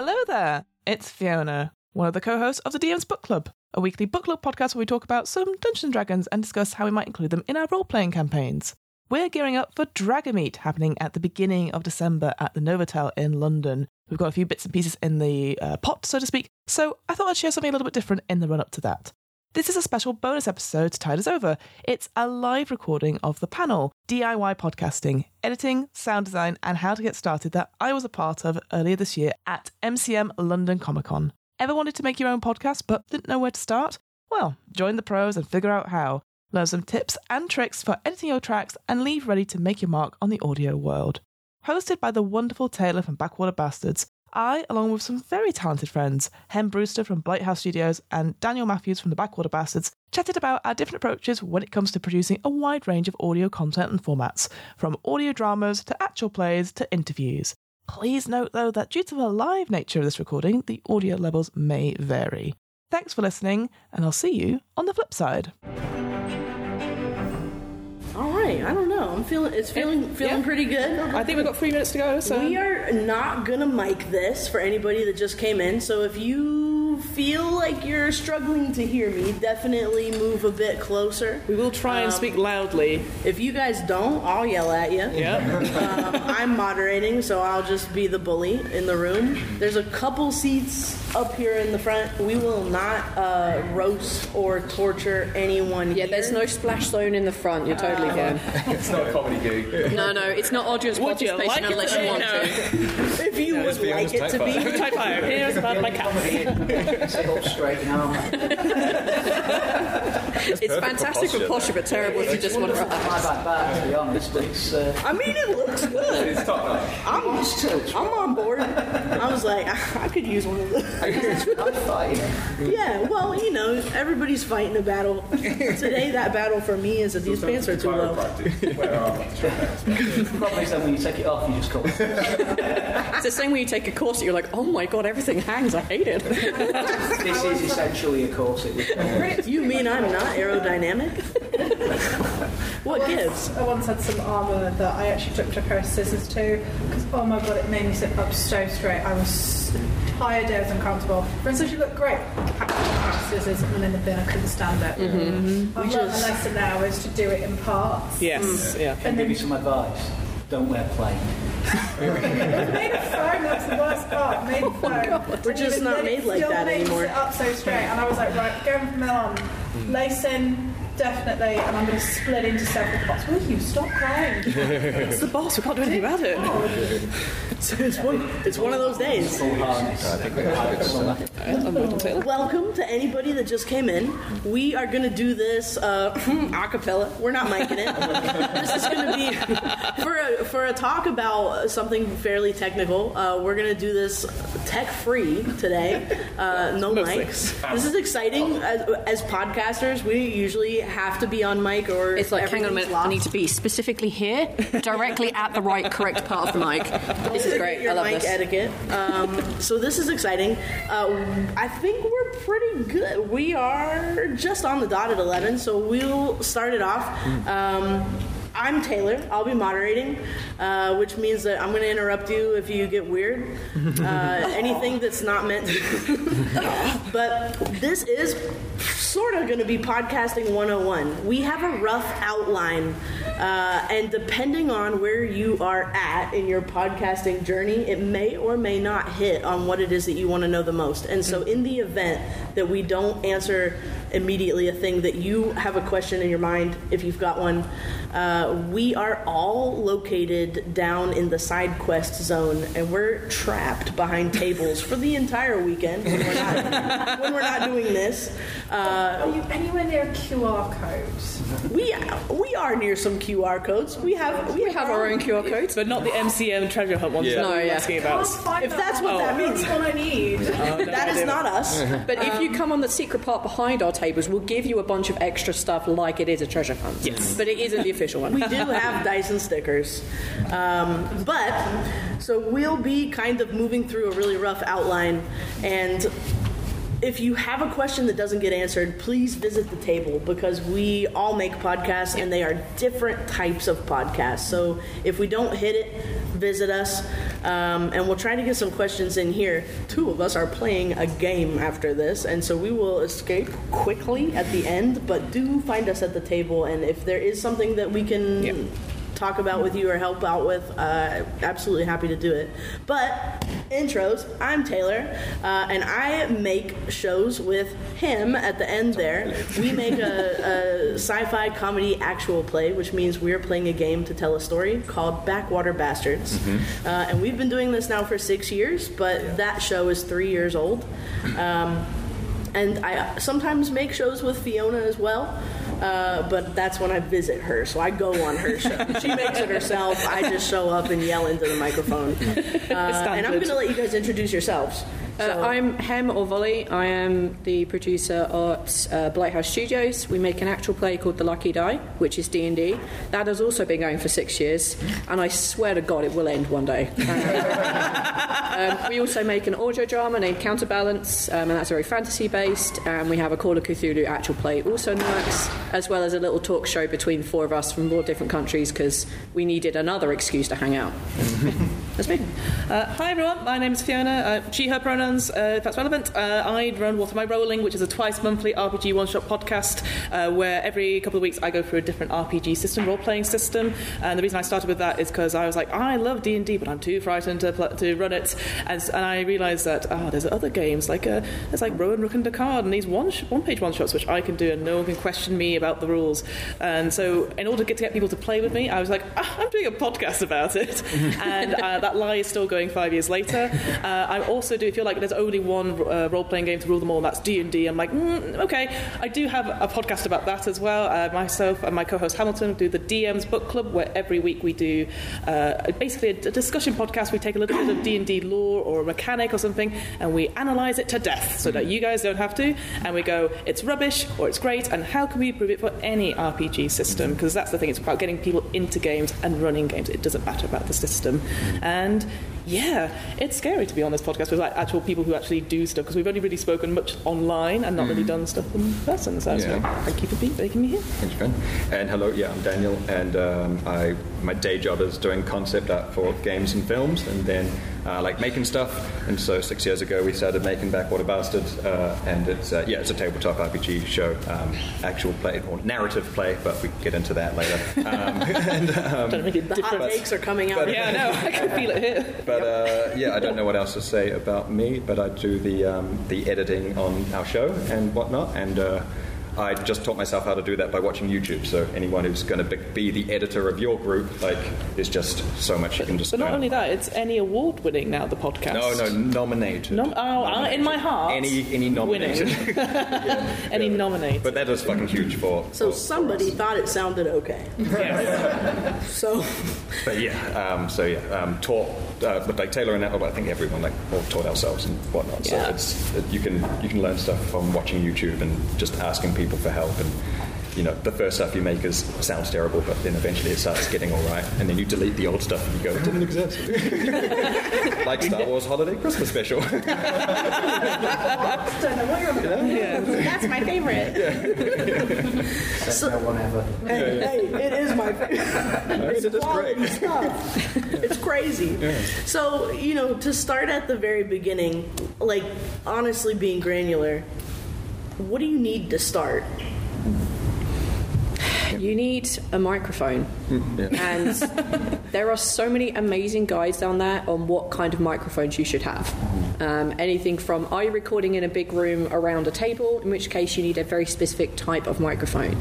Hello there, it's Fiona, one of the co hosts of the DM's Book Club, a weekly book club podcast where we talk about some Dungeons and Dragons and discuss how we might include them in our role playing campaigns. We're gearing up for Dragonmeet happening at the beginning of December at the Novotel in London. We've got a few bits and pieces in the uh, pot, so to speak, so I thought I'd share something a little bit different in the run up to that. This is a special bonus episode to tide us over. It's a live recording of the panel DIY podcasting, editing, sound design, and how to get started that I was a part of earlier this year at MCM London Comic Con. Ever wanted to make your own podcast but didn't know where to start? Well, join the pros and figure out how. Learn some tips and tricks for editing your tracks and leave ready to make your mark on the audio world. Hosted by the wonderful Taylor from Backwater Bastards, I, along with some very talented friends, Hem Brewster from Blighthouse Studios and Daniel Matthews from the Backwater Bastards, chatted about our different approaches when it comes to producing a wide range of audio content and formats, from audio dramas to actual plays to interviews. Please note, though, that due to the live nature of this recording, the audio levels may vary. Thanks for listening, and I'll see you on the flip side. All right, I don't know. I'm feeling it's feeling feeling yeah. pretty good. I think we've got three minutes to go, so. We are not gonna mic this for anybody that just came in. So if you feel like you're struggling to hear me, definitely move a bit closer. We will try and Um, speak loudly. If you guys don't, I'll yell at you. Yeah. Um, I'm moderating, so I'll just be the bully in the room. There's a couple seats up here in the front. We will not uh, roast or torture anyone. Yeah, there's no splash zone in the front. You're totally can. It's not a comedy gig. No, no, it's not audience Would you participation like it unless you be? want No. to. If you would be like it to be. type Type five. Here's about my cat. Sit up straight now. It's fantastic for for posture, but terrible if you just want to My back back, to be honest. It's, uh, I mean, it looks good. It's top notch. I'm, I'm on board. I was like, ah, I could use one of those. Yeah, well, you know, everybody's fighting a battle. Today, that battle for me is that these pants are too low. Chiropractic. Where are my pants? The problem is then when you take it off, you just go. It's the same when you take a course, you're like, oh my god, everything hangs. I hate it. this is essentially a corset. You mean I'm not aerodynamic? What gives? I once had some armour that I actually took to a pair of scissors to because oh my god, it made me sit up so straight. I was tired, I was uncomfortable. For instance, you look great. Scissors and in the bin, I couldn't stand it. Mm-hmm. mm-hmm. I've learned a lesson now is to do it in parts. Yes, mm. yeah. Can I give you some advice? Don't wear plain. It's made of foam, that's the worst part. Made of foam. We're just not made like that made me anymore. Sit up so straight, and I was like, right, going from now on, mm. lace in. Definitely, and I'm going to split into several parts. Will you stop crying? It's the boss. We can't do anything about it. So it's one, it's one of those days. Full harness. I'm welcome, to anybody that just came in. We are going to do this uh, a cappella. We're not miking it. this is going to be for a, for a talk about something fairly technical. Uh, we're going to do this tech free today. Uh, no Mostly. mics. This is exciting. As, as podcasters, we usually have to be on mic or It's like, hang on a minute, I need to be specifically here, directly at the right, correct part of the mic. This is great. I love mic this. etiquette. Um, so this is exciting. Uh, I think we're pretty good. We are just on the dot at eleven, so we'll start it off. Um, I'm Taylor. I'll be moderating, uh, which means that I'm going to interrupt you if you get weird. Uh, anything that's not meant. but this is sort of going to be podcasting 101. We have a rough outline, uh, and depending on where you are at in your podcasting journey, it may or may not hit on what it is that you want to know the most. And so, in the event that we don't answer immediately a thing that you have a question in your mind, if you've got one, uh, we are all located down in the side quest zone, and we're trapped behind tables for the entire weekend when we're not, when we're not doing this. Uh, Are you anywhere near QR codes? we we are near some QR codes. We have we, We have our own QR codes. But not the MCM treasure hunt ones Yeah. that No, we were yeah. asking Can't about. find If that's what one. that means. That's what I need. that is not us. But if you come on the secret part behind our tables, we'll give you a bunch of extra stuff like it is a treasure hunt. Yes. But it isn't the official one. We do have Dyson stickers. Um, but, so we'll be kind of moving through a really rough outline. And if you have a question that doesn't get answered, please visit the table because we all make podcasts and they are different types of podcasts. So if we don't hit it, visit us, um, and we'll try to get some questions in here. Two of us are playing a game after this, and so we will escape quickly at the end. But do find us at the table, and if there is something that we can talk about with you or help out with, uh, absolutely happy to do it. But intros, I'm Taylor, uh, and I make shows with him at the end there. We make a, a sci fi comedy actual play, which means we're playing a game to tell a story called Backwater Bastards. Uh, and we've been doing this now for six years, but that show is three years old. Um, and I sometimes make shows with Fiona as well. Uh, but that's when I visit her, so I go on her show. She makes it herself. I just show up and yell into the microphone. Uh, and I'm going to let you guys introduce yourselves. Uh, I'm Hem or Volley. I am the producer at uh, Blighthouse Studios. We make an actual play called The Lucky Die, which is D and D. That has also been going for six years, and I swear to God, it will end one day. um, we also make an audio drama named Counterbalance, um, and that's very fantasy based. And we have a Call of Cthulhu actual play also in the works, as well as a little talk show between four of us from four different countries because we needed another excuse to hang out. Uh, hi everyone, my name is Fiona. Uh, she, her pronouns, uh, if that's relevant. Uh, I run What Am I Rolling, which is a twice monthly RPG one shot podcast uh, where every couple of weeks I go through a different RPG system, role playing system. And the reason I started with that is because I was like, I love D and D, but I'm too frightened to, pl- to run it. And, and I realised that oh, there's other games like uh, there's like Rowan, Rook and Decard and these one sh- one page one shots which I can do and no one can question me about the rules. And so in order to get to get people to play with me, I was like, ah, I'm doing a podcast about it, and uh, that lie is still going five years later. Uh, I also do feel like there's only one uh, role-playing game to rule them all, and that's D&D. I'm like, mm, okay, I do have a podcast about that as well. Uh, myself and my co-host Hamilton do the DM's Book Club, where every week we do uh, basically a, discussion podcast. We take a little bit of D&D lore or a mechanic or something, and we analyze it to death, so that you guys don't have to. And we go, it's rubbish or it's great, and how can we improve it for any RPG system? Because that's the thing; it's about getting people into games and running games. It doesn't matter about the system. And yeah, it's scary to be on this podcast with like actual people who actually do stuff because we've only really spoken much online and not really done stuff in person. So Yeah. like, thank you for being making me here. Thanks, Ben. And hello, yeah, I'm Daniel, and um, I my day job is doing concept art for games and films, and then uh, like making stuff. And so six years ago, we started making Backwater Bastards, uh, and it's uh, yeah, it's a tabletop RPG show, um, actual play or narrative play, but we get into that later. Um, and, um, Trying to make it the hot different. takes are coming out. Yeah, no, I can feel it here. But uh, yeah, I don't know what else to say about me, but I do the um, the editing on our show and whatnot, and uh, I just taught myself how to do that by watching YouTube. So anyone who's going to be the editor of your group, like, there's just so much you can just. But not only that, it's any award winning now. The podcast. No, no, nominated. Nom- oh, uh, in my heart, Any any nominated. winning. any nominated. but that is fucking huge for. So for- somebody thought it sounded okay. So But yeah, um, so yeah, um, taught uh, but like Taylor and I, I think everyone like all taught ourselves and whatnot. So Yeah. it's it, you can you can learn stuff from watching YouTube and just asking people for help and. You know, the first stuff you make is sounds terrible, but then eventually it starts getting all right, and then you delete the old stuff and you go, "It didn't exist." like Star Wars Holiday Christmas Special. don't know what you're on about. That's my favorite. Best no one ever. hey, hey, it is my favorite. it is quality great. stuff. It's crazy. So, you know, to start at the very beginning, like honestly being granular, what do you need to start? You need a microphone. And there are so many amazing guides down there on what kind of microphones you should have. Um, anything from are you recording in a big room around a table, in which case you need a very specific type of microphone,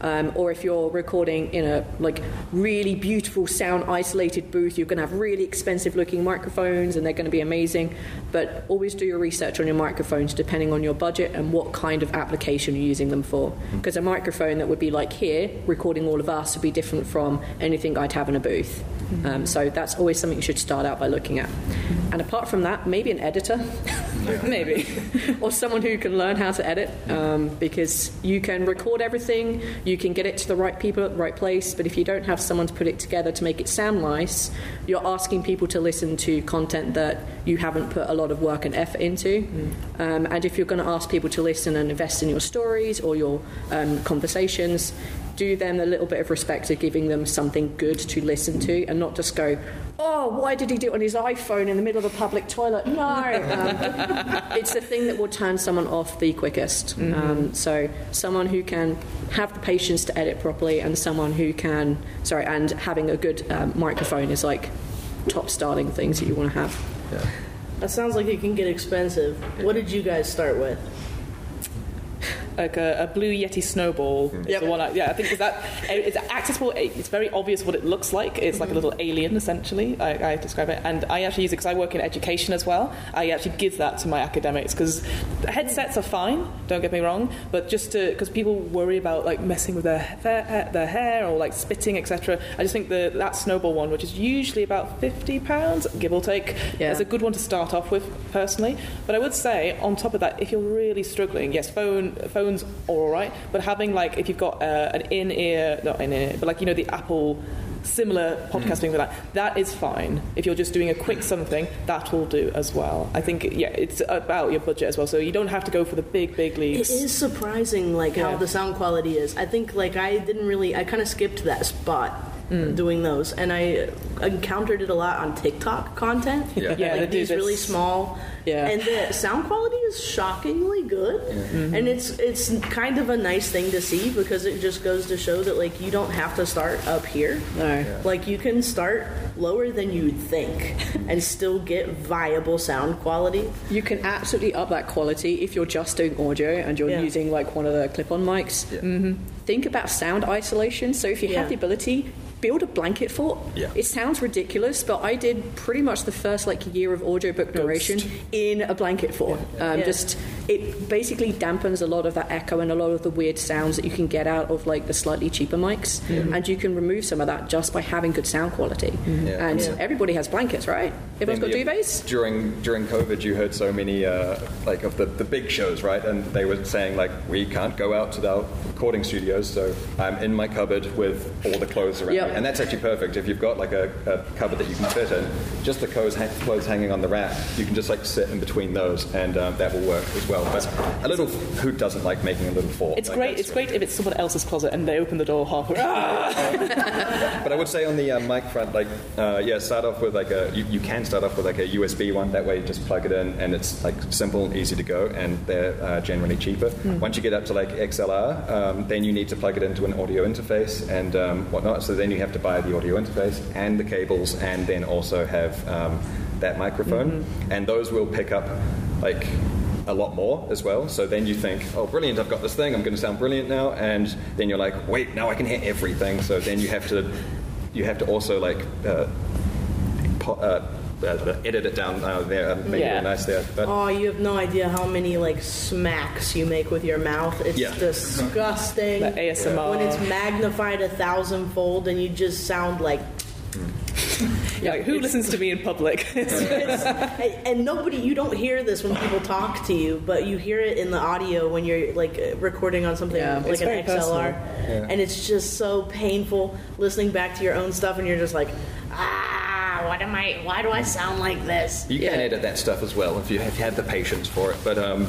um, or if you're recording in a like really beautiful sound isolated booth, you're going to have really expensive looking microphones and they're going to be amazing. But always do your research on your microphones depending on your budget and what kind of application you're using them for. Because a microphone that would be like here, recording all of us, would be different from anything I'd have in a booth. Um, so that's always something you should start out by looking at. And apart from that, maybe an editor, maybe, or someone who can learn how to edit, um, because you can record everything, you can get it to the right people at the right place. But if you don't have someone to put it together to make it sound nice, you're asking people to listen to content that you haven't put a lot of work and effort into. Um, and if you're going to ask people to listen and invest in your stories or your um, conversations, do them a little bit of respect to giving them something good to listen to and not just go, oh, why did he do it on his iPhone in the middle of a public toilet? No. Um, it's the thing that will turn someone off the quickest. Um, so someone who can have the patience to edit properly and someone who can, sorry, and having a good um, microphone is like top starting things that you want to have. That sounds like it can get expensive. What did you guys start with? Like a, a blue Yeti snowball. Hmm. It's the one. I, yeah, I think 'cause that it's accessible. It's very obvious what it looks like. It's like a hmm. little alien, essentially. I, I describe it, and I actually use it because I work in education as well. I actually give that to my academics because headsets are fine. Don't get me wrong, but just to because people worry about like messing with their hair, their hair or like spitting, etc. I just think the that snowball one, which is usually about fifty pounds, give or take, Yeah. is a good one to start off with personally. But I would say on top of that, if you're really struggling, yes, phone phones are all right, but having like if you've got uh, an in-ear, not in-ear, but like you know the Apple similar podcasting with that, that is fine. If you're just doing a quick something, that will do as well. I think yeah, it's about your budget as well, so you don't have to go for the big big It leagues. is surprising, like how the sound quality is. I think, like I didn't really, I kind of skipped that spot Mm. doing those, and I encountered it a lot on TikTok content. Yeah. Yeah, like do these really small. Yeah. and the sound quality is shockingly good, Mm-hmm. and it's it's kind of a nice thing to see because it just goes to show that like you don't have to start up here. No. Like you can start lower than you'd think and still get viable sound quality. You can absolutely up that quality if you're just doing audio and you're Yeah. using like one of the clip-on mics. Mm-hmm. Think about sound isolation. So if you Yeah. have the ability, build a blanket fort. Yeah. It sounds ridiculous, but I did pretty much the first like year of audiobook duration in a blanket fort. Um, Yeah. Just it basically dampens a lot of that echo and a lot of the weird sounds that you can get out of like the slightly cheaper mics, and you can remove some of that just by having good sound quality. Yeah. And Yeah. everybody has blankets, right? Everyone's got duvets. During during COVID, you heard so many uh, like of the, the big shows, right? And they were saying like we can't go out to the recording studios, so I'm in my cupboard with all the clothes around Yep. And that's actually perfect. If you've got like a, a cupboard that you can fit in, just the clothes, hang, clothes hanging on the rack, you can just like sit in between those, and um, that will work as well. But a little who doesn't like making a little fort? It's Like, great. It's great if it's someone else's closet and they open the door halfway. But I would say on the uh, mic front, like, uh, yeah, start off with like a, you, you can start off with like a USB one. That way you just plug it in and it's like simple and easy to go and they're uh, generally cheaper. Once you get up to like XLR, um, then you need to plug it into an audio interface and um, whatnot. So then you have to buy the audio interface and the cables and then also have um, that microphone. And those will pick up like a lot more as well. So then you think, oh, brilliant, I've got this thing, I'm going to sound brilliant now. And then you're like, wait, now I can hear everything. So then you have to, you have to also like, uh, po- uh, uh, edit it down uh, there, uh, make it Yeah. really nice there. But Oh, you have no idea how many like smacks you make with your mouth. It's Yeah. disgusting. The ASMR. When it's magnified a thousandfold and you just sound like. Yeah, like, who listens to me in public? It's- It's, and nobody, you don't hear this when people talk to you, but you hear it in the audio when you're like recording on something Yeah, like an XLR, personal. and it's just so painful listening back to your own stuff, and you're just like, ah, what am I? Why do I sound like this? you can edit that stuff as well if you have had the patience for it. But um,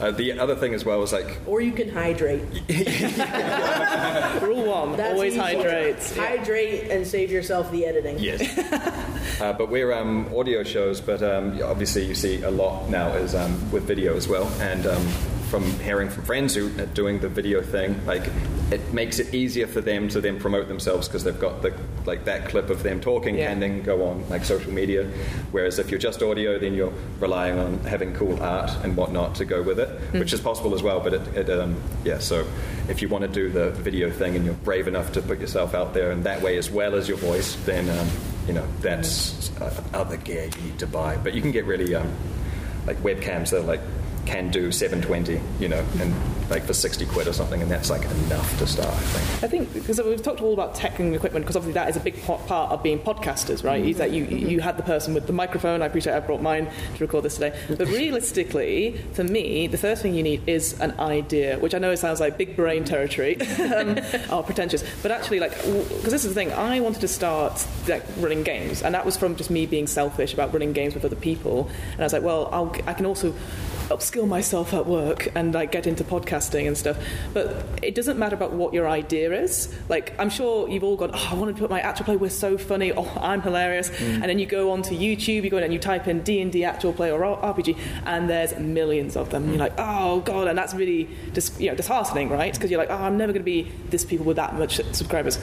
uh, the other thing as well is like, Or you can hydrate. Rule one: That's always easy. hydrate. Hydrate and save yourself the editing. Yes. uh, but we're um, audio shows, but um, obviously you see a lot now is um, with video as well. And um, from hearing from friends who are doing the video thing, like it makes it easier for them to then promote themselves because they've got the like that clip of them talking Yeah. and then go on like social media. Whereas if you're just audio, then you're relying on having cool art and whatnot to go with it, which is possible as well. But it, it um, yeah. So if you want to do the video thing and you're brave enough to put yourself out there in that way as well as your voice, then um, you know that's uh, other gear you need to buy. But you can get really um, like webcams that like can do 720, you know, and like for 60 quid or something, and that's like enough to start. I think. I think because we've talked all about tech and equipment because obviously that is a big part of being podcasters, right? Is that you you had the person with the microphone. I appreciate I brought mine to record this today, but realistically, for me, the first thing you need is an idea, which I know it sounds like big brain territory, um, or pretentious, but actually, like, because this is the thing, I wanted to start like running games, and that was from just me being selfish about running games with other people, and I was like, well, I'll, I can also upskill myself at work and like get into podcasting and stuff. But it doesn't matter about what your idea is. Like I'm sure you've all gone, oh, I want to put my actual play. We're so funny. Oh, I'm hilarious. Mm. And then you go onto YouTube, you go in and you type in D and D actual play or RPG, and there's millions of them. Mm. You're like, oh god, and that's really just you know disheartening, right? Mm. Because you're like, oh, I'm never going to be this people with that much subscribers.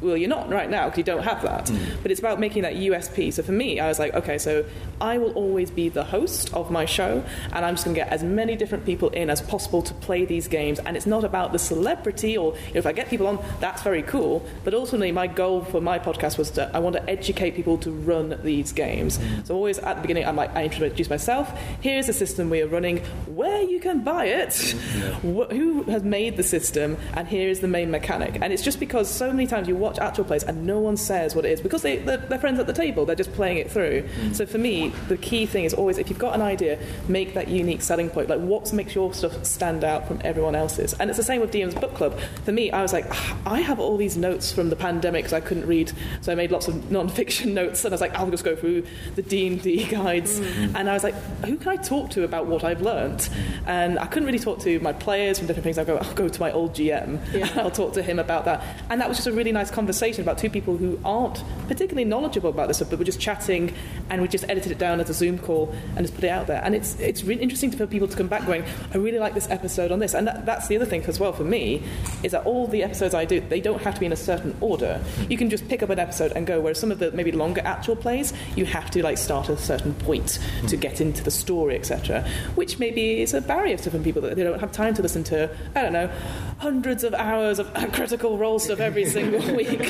Well, you're not right now because you don't have that. But it's about making that USP. So for me, I was like, okay, so I will always be the host of my show, and I'm just going to get as many different people in as possible to play these games. And it's not about the celebrity, or you know, if I get people on, that's very cool. But ultimately, my goal for my podcast was that I want to educate people to run these games. Mm. So always at the beginning, I'm like, I introduce myself. Here's the system we are running, where you can buy it, mm-hmm. wh- who has made the system, and here is the main mechanic. And it's just because so many times you watch actual plays and no one says what it is because they, they're, they're friends at the table, they're just playing it through. Mm. So for me, the key thing is always if you've got an idea, make that unique selling point. Like what makes your stuff stand out from everyone else's? And it's the same with DM's book club. For me, I was like, "Ah, I have all these notes from the pandemic because I couldn't read, so I made lots of non-fiction notes, and I was like, I'll just go through the D and D guides, and I was like, who can I talk to about what I've learnt? And I couldn't really talk to my players from different things. I go, I'll go to my old GM, and I'll talk to him about that, and that was just a really nice conversation about two people who aren't particularly knowledgeable about this stuff, but were just chatting, and we just edited it down as a Zoom call and just put it out there. And it's it's really interesting for people to come back going, I really like this episode on this, and that, that's the other thing as well for me is that all the episodes I do, they don't have to be in a certain order. You can just pick up an episode and go. Whereas some of the maybe longer actual plays, you have to like start at a certain point to get into the story, etc. Which maybe is a barrier to some people that they don't have time to listen to. I don't know, hundreds of hours of critical role stuff every single week.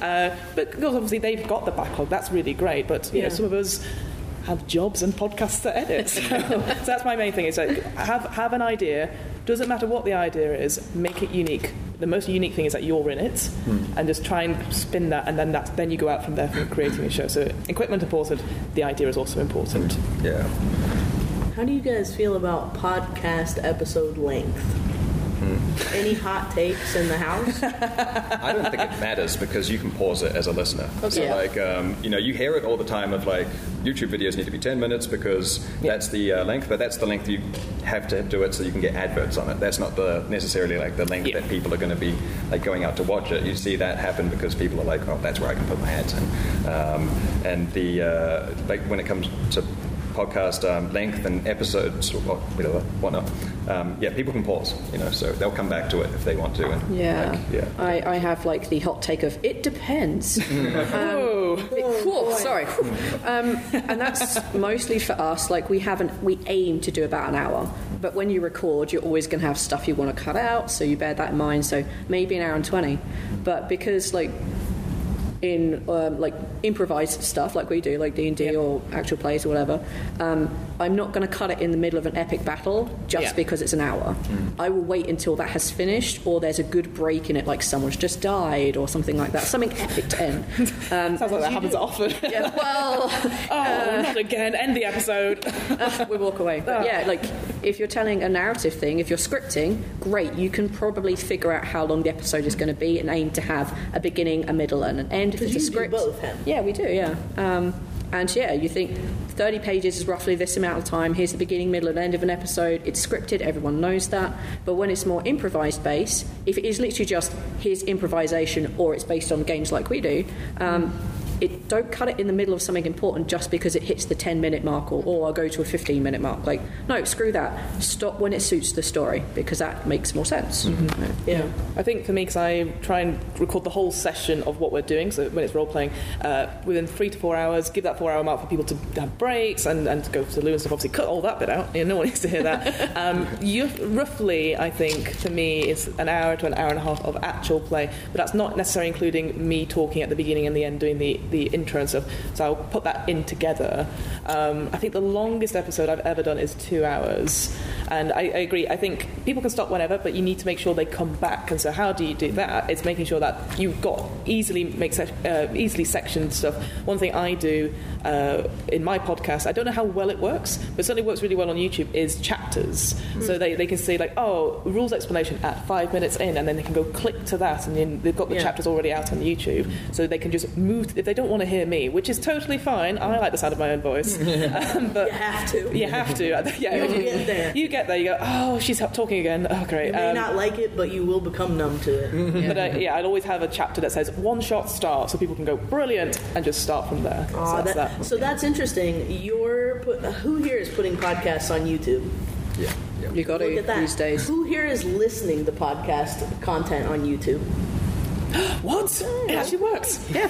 Uh, but because obviously they've got the backlog, that's really great. But you know, some of us have jobs and podcasts to edit. So, so that's my main thing. Is like have have an idea. Doesn't matter what the idea is. Make it unique. The most unique thing is that you're in it, hmm. and just try and spin that, and then that then you go out from there from creating a show. So equipment important. The idea is also important. Yeah. How do you guys feel about podcast episode length? Any hot takes in the house? I don't think it matters because you can pause it as a listener. So, Yeah. like, um, you know, you hear it all the time of like YouTube videos need to be 10 minutes because that's the uh, length, but that's the length you have to do it so you can get adverts on it. That's not the necessarily like the length Yeah. that people are going to be like going out to watch it. You see that happen because people are like, oh, that's where I can put my ads in. Um, and the uh, like when it comes to podcast um, length and episodes or whatever, whatnot. Um, yeah, people can pause, you know, so they'll come back to it if they want to. And, Yeah. like, yeah. I, I have like the hot take of it depends. Oh, Whoa, sorry. Um, and that's mostly for us. Like we haven't, we aim to do about an hour. But when you record, you're always going to have stuff you want to cut out, so you bear that in mind. So maybe an hour and twenty. But because like in um, like improvised stuff like we do, like D and D or actual plays or whatever, um, I'm not going to cut it in the middle of an epic battle just Yeah. because it's an hour. I will wait until that has finished, or there's a good break in it, like someone's just died or something like that, something epic to end. Um, sounds like that happens often. yeah, well, oh, not again. End the episode. we walk away. But yeah, like if you're telling a narrative thing, if you're scripting, great. You can probably figure out how long the episode is going to be and aim to have a beginning, a middle, and an end. If it's a do script, both, yeah, we do. Yeah, um, and yeah, you think 30 pages is roughly this amount of time. Here's the beginning, middle, and end of an episode. It's scripted. Everyone knows that. But when it's more improvised based, if it is literally just here's improvisation, or it's based on games like we do. Um, it don't cut it in the middle of something important just because it hits the 10 minute mark or, or I'll go to a 15 minute mark. Like, no, screw that. Stop when it suits the story because that makes more sense. Yeah. I think for me, because I try and record the whole session of what we're doing, so when it's role playing, uh, within three to four hours, give that four hour mark for people to have breaks and, and to go to the loo and stuff. Obviously, cut all that bit out. You know, no one needs to hear that. um, you, roughly, I think, for me, it's an hour to an hour and a half of actual play, but that's not necessarily including me talking at the beginning and the end, doing the, the intro and stuff. So I'll put that in together. Um, I think the longest episode I've ever done is two hours. And I, I agree. I think people can stop whenever, but you need to make sure they come back. And so, how do you do that? It's making sure that you've got easily make sec- uh, easily sectioned stuff. One thing I do uh, in my podcast, I don't know how well it works, but certainly works really well on YouTube, is chapters. So they, they can see like, oh, rules explanation at five minutes in, and then they can go click to that, and then they've got the Yeah. chapters already out on YouTube, so they can just move if they don't want to hear me, which is totally fine. I like the sound of my own voice, um, but You have to. you have to. Yeah, You'll you get there. You get there. You go. Oh, she's talking again. Oh, great. You may Um, not like it, but you will become numb to it. but uh, yeah, I'd always have a chapter that says one shot start, so people can go brilliant and just start from there. so that's that- that. so that's interesting. You're put, who here is putting podcasts on YouTube? Yeah. yeah. You got Look to at that. these days. Who here is listening to podcast content on YouTube? What? It actually works. Yeah.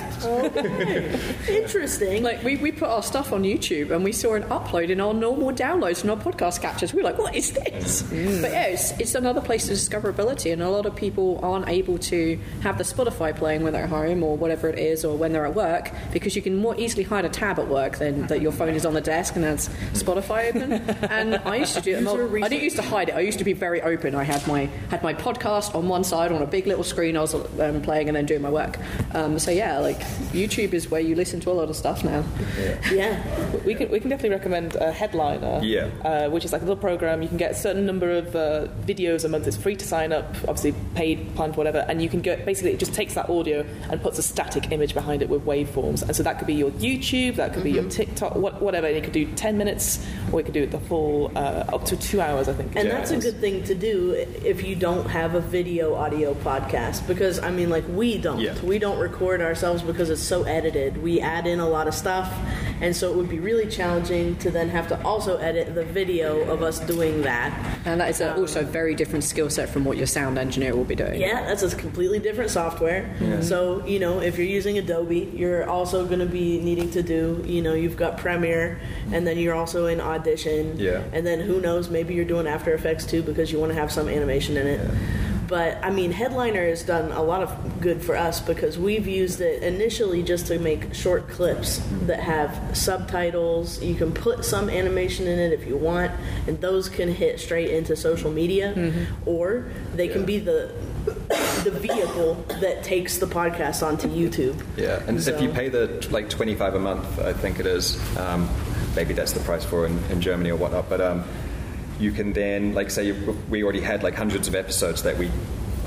Interesting. Like we, we put our stuff on YouTube and we saw an upload in our normal downloads and our podcast captures. We were like, what is this? But yeah, it's, it's another place to discoverability, and a lot of people aren't able to have the Spotify playing when they're at home or whatever it is, or when they're at work, because you can more easily hide a tab at work than that your phone is on the desk and has Spotify open. and I used to do it. I didn't used to hide it. I used to be very open. I had my had my podcast on one side on a big little screen. I was um, playing and then doing my work. Um, so yeah, like YouTube is where you listen to a lot of stuff now. yeah. We can, we can definitely recommend a headliner, Yeah. uh, which is like a little program. You can get a certain number of uh, videos a month. It's free to sign up, obviously paid plan for whatever, and you can get basically it just takes that audio and puts a static image behind it with waveforms. And so that could be your YouTube, that could be your TikTok, what, whatever. And you could do 10 minutes, or you could do it the full uh, up to two hours, I think. And Yeah. that's a good thing to do if you don't have a video audio podcast because I mean like we don't. Yeah. We don't record ourselves because it's so edited. We add in a lot of stuff and so it would be really challenging to then have to also edit the video of us doing that. And that is a, um, also a very different skill set from what your sound engineer will be doing. Yeah, that's a completely different software. So, you know, if you're using Adobe, you're also going to be needing to do, you know, you've got Premiere and then you're also in Audition. Yeah. And then who knows, maybe you're doing After Effects too because you want to have some animation in it. But I mean, Headliner has done a lot of good for us because we've used it initially just to make short clips that have subtitles. You can put some animation in it if you want, and those can hit straight into social media, or they can be the the vehicle that takes the podcast onto YouTube. Yeah, and So- if you pay the like 25 a month, I think it is, um, maybe that's the price for in, in Germany or whatnot, but um, you can then, like, say we already had like hundreds of episodes that we.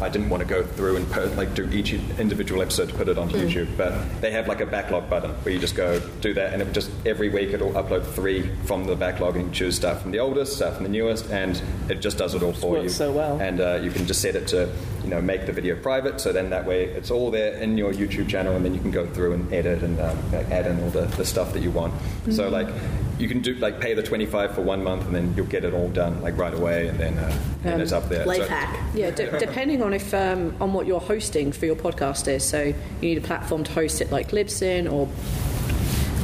I didn't want to go through and put, like do each individual episode to put it onto YouTube, but they have like a backlog button where you just go do that, and it just every week it'll upload three from the backlog, and choose stuff from the oldest, stuff from the newest, and it just does it all for works you. so well. And uh, you can just set it to, you know, make the video private. So then that way it's all there in your YouTube channel, and then you can go through and edit and um, like, add in all the, the stuff that you want. So like you can do like pay the twenty five for one month, and then you'll get it all done like right away, and then uh, and it's up there. Life So- hack. Yeah, de- depending on if um, on what you're hosting for your podcast is. So you need a platform to host it, like Libsyn or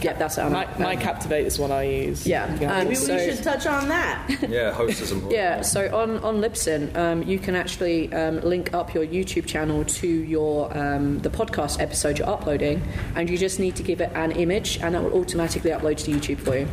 yeah, that's um, My, my Captivate is one I use. Yeah, um, Maybe so- we should touch on that. Yeah, hosts is important. Yeah, so on, on Libsyn, um, you can actually um, link up your YouTube channel to your um, the podcast episode you're uploading, and you just need to give it an image, and it will automatically upload to YouTube for you.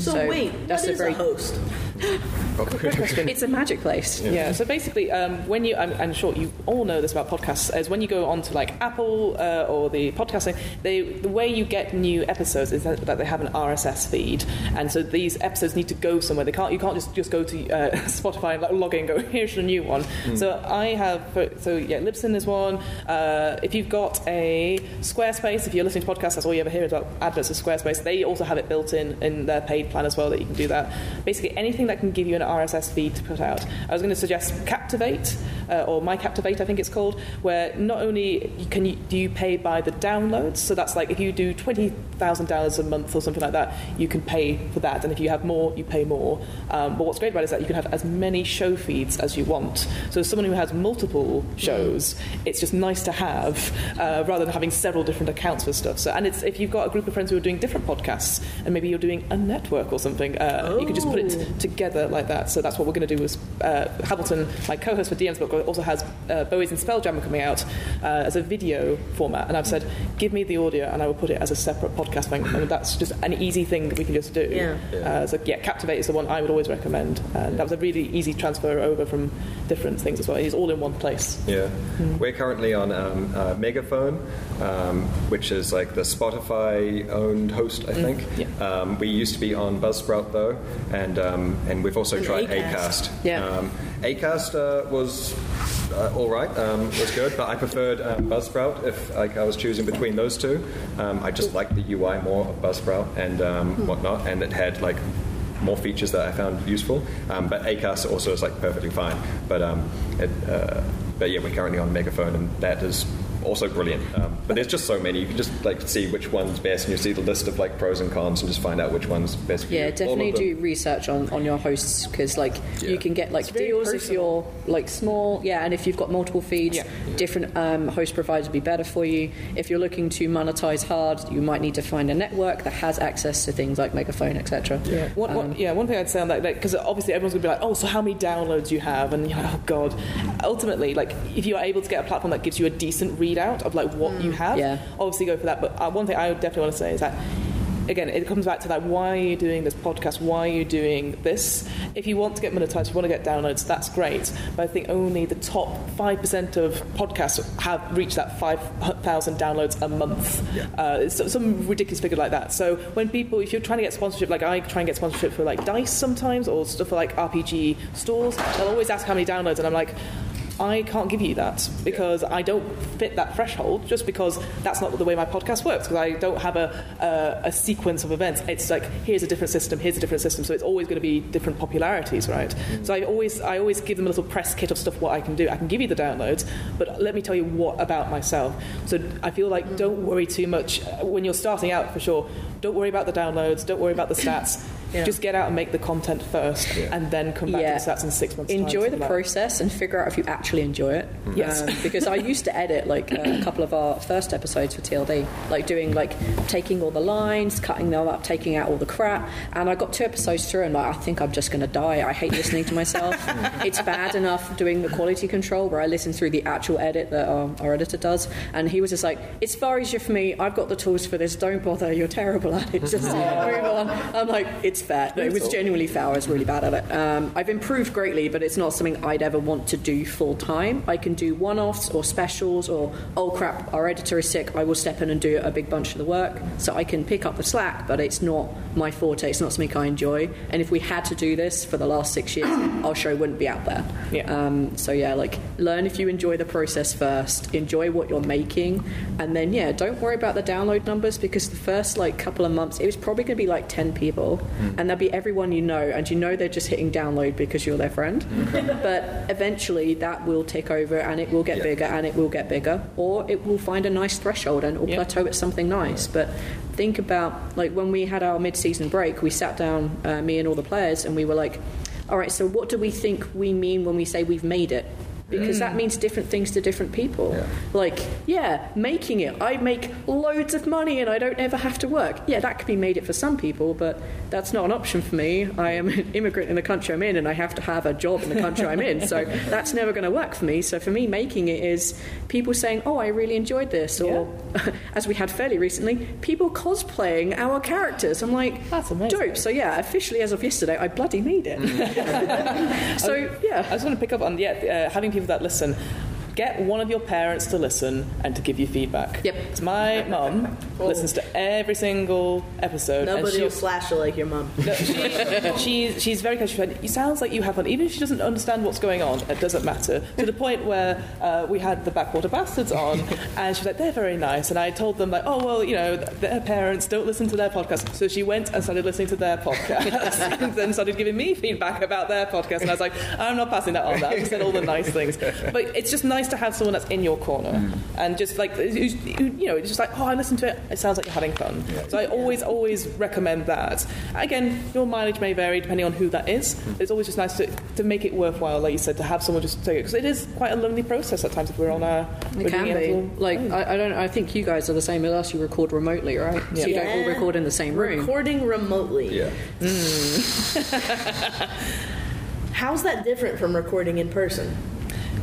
So, So wait, that's what a is very- a host? It's a magic place. Yeah. so basically, um, when you, I'm, I'm sure you all know this about podcasts, is when you go onto like Apple uh, or the podcasting, they, the way you get new episodes is that, that they have an RSS feed, and so these episodes need to go somewhere. They can't, you can't just, just go to uh, Spotify and like, log in and go, here's the new one. So I have, so yeah, Libsyn is one. Uh, if you've got a Squarespace, if you're listening to podcasts, that's all you ever hear about adverts of Squarespace. They also have it built in in their paid plan as well that you can do that. Basically, anything that can give you an RSS feed to put out. I was going to suggest Captivate uh, or My Captivate, I think it's called, where not only can you do you pay by the downloads, so that's like if you do twenty thousand dollars a month or something like that, you can pay for that, and if you have more, you pay more. Um, but what's great about it is that you can have as many show feeds as you want. So as someone who has multiple shows, it's just nice to have uh, rather than having several different accounts for stuff. So and it's if you've got a group of friends who are doing different podcasts, and maybe you're doing a network or something, uh, you can just put Oh. it together like that. So that's what we're going to do. Is uh, Hamilton, my co-host for DM's book, also has uh, Bowie's and Spelljammer coming out uh, as a video format, and I've said, give me the audio, and I will put it as a separate podcast something. I mean, that's just an easy thing that we can just do. Yeah. Uh, so yeah, Captivate is the one I would always recommend, and that was a really easy transfer over from different things as well. It's all in one place. Yeah, we're currently on um, uh, Megaphone, um, which is like the Spotify-owned host, I think. yeah. Um, we used to be on Buzzsprout though, and um, and we've also And tried Acast. Acast. Yeah. Um, Acast uh, was uh, all right, um, was good, but I preferred um, Buzzsprout if like I was choosing between those two. Um, I just liked the UI more of Buzzsprout and um, whatnot, and it had like more features that I found useful. Um, but Acast also is like perfectly fine. But um, it, uh, but yeah, we're currently on Megaphone, and that is also brilliant. Um, but there's just so many. You can just like see which one's best, and you see the list of like pros and cons, and just find out which one's best for you. Yeah, definitely do research on, on your hosts because like Yeah. you can get like very deals if you're like small. Yeah, and if you've got multiple feeds, Yeah. different um, host providers will be better for you. If you're looking to monetize hard, you might need to find a network that has access to things like Megaphone, etc. Yeah. One, one, yeah, one thing I'd say on that, because obviously everyone's going to be like, oh, so how many downloads you have? And you're like, oh, God. Ultimately, like, if you're able to get a platform that gives you a decent readout of, like, what you have, Yeah. obviously go for that. But uh, one thing I would definitely want to say is that, again, it comes back to that, why are you doing this podcast? Why are you doing this? If you want to get monetized, if you want to get downloads, that's great. But I think only the top 5% of podcasts have reached that 5,000 downloads a month. Uh, some ridiculous figure like that. So when people, if you're trying to get sponsorship, like I try and get sponsorship for like Dice sometimes or stuff for like RPG stores, they'll always ask how many downloads, and I'm like, I can't give you that because I don't fit that threshold. Just because that's not the way my podcast works. Because I don't have a, a a sequence of events. It's like here's a different system, here's a different system. So it's always going to be different popularities, right? Mm. So I always I always give them a little press kit of stuff what I can do. I can give you the downloads, but let me tell you what about myself. So I feel like mm. don't worry too much when you're starting out for sure. Don't worry about the downloads. Don't worry about the stats. Yeah. Just get out and make the content first, and then come back Yeah. to the stats in six months. time, enjoy the something like that. process and figure out if you actually enjoy it. Yes. Um, because I used to edit like a couple of our first episodes for TLD, like doing like taking all the lines, cutting them up, taking out all the crap. And I got two episodes through and like I think I'm just going to die. I hate listening to myself. it's bad enough doing the quality control where I listen through the actual edit that um, our editor does. And he was just like, "It's far easier for me. I've got the tools for this. Don't bother. You're terrible at it. Just move on." I'm like, "It's fair." No, it was genuinely fair. I was really bad at it. Um, I've improved greatly, but it's not something I'd ever want to do full time. I can do one-offs or specials or oh crap, our editor is sick. I will step in and do a big bunch of the work, so I can pick up the slack. But it's not my forte. It's not something I enjoy. And if we had to do this for the last six years, our show wouldn't be out there. Yeah. Um, so yeah, like learn if you enjoy the process first, enjoy what you're making, and then yeah, don't worry about the download numbers because the first like couple of months it was probably going to be like ten people, and there'll be everyone you know, and you know they're just hitting download because you're their friend. but eventually that will take over, and it will get Yeah. bigger, and it will get bigger, or it will find a nice threshold and it will Yeah. plateau at something nice. But think about like when we had our mid-season break, we sat down, uh, me and all the players, and we were like, all right, so what do we think we mean when we say we've made it? Because that means different things to different people. Like, yeah, making it. I make loads of money and I don't ever have to work. Yeah, that could be made it for some people, but that's not an option for me. I am an immigrant in the country I'm in and I have to have a job in the country I'm in. So that's never going to work for me. So for me, making it is people saying, oh, I really enjoyed this. Or, as we had fairly recently, people cosplaying our characters. I'm like, That's amazing. dope. So yeah, officially as of yesterday, I bloody made it. so yeah. I just want to pick up on yeah, uh, having people that listen. Get one of your parents to listen and to give you feedback. Yep. 'Cause My mum listens to every single episode. and Nobody she'll- will slash you like your mum. No, she, she's, she's very casual. It sounds like you have fun. Even if she doesn't understand what's going on, it doesn't matter. To the point where uh, we had the Backwater Bastards on, and she's like, they're very nice. And I told them, like, oh, well, you know, their parents don't listen to their podcast. So she went and started listening to their podcast and then started giving me feedback about their podcast. And I was like, I'm not passing that on. I just said all the nice things. But it's just nice to have someone that's in your corner mm. and just like, who's, who, you know, it's just like, oh, I listened to it. It sounds like you're having fun. So I always, always recommend that. Again, your mileage may vary depending on who that is. It's always just nice to, to make it worthwhile, like you said, to have someone just take it. Because it is quite a lonely process at times if we're on our. we're It can be. little- Like I, I don't. I think you guys are the same as us. You record remotely, right? So you don't all record in the same room. Recording remotely. Yeah. Mm. How's that different from recording in person?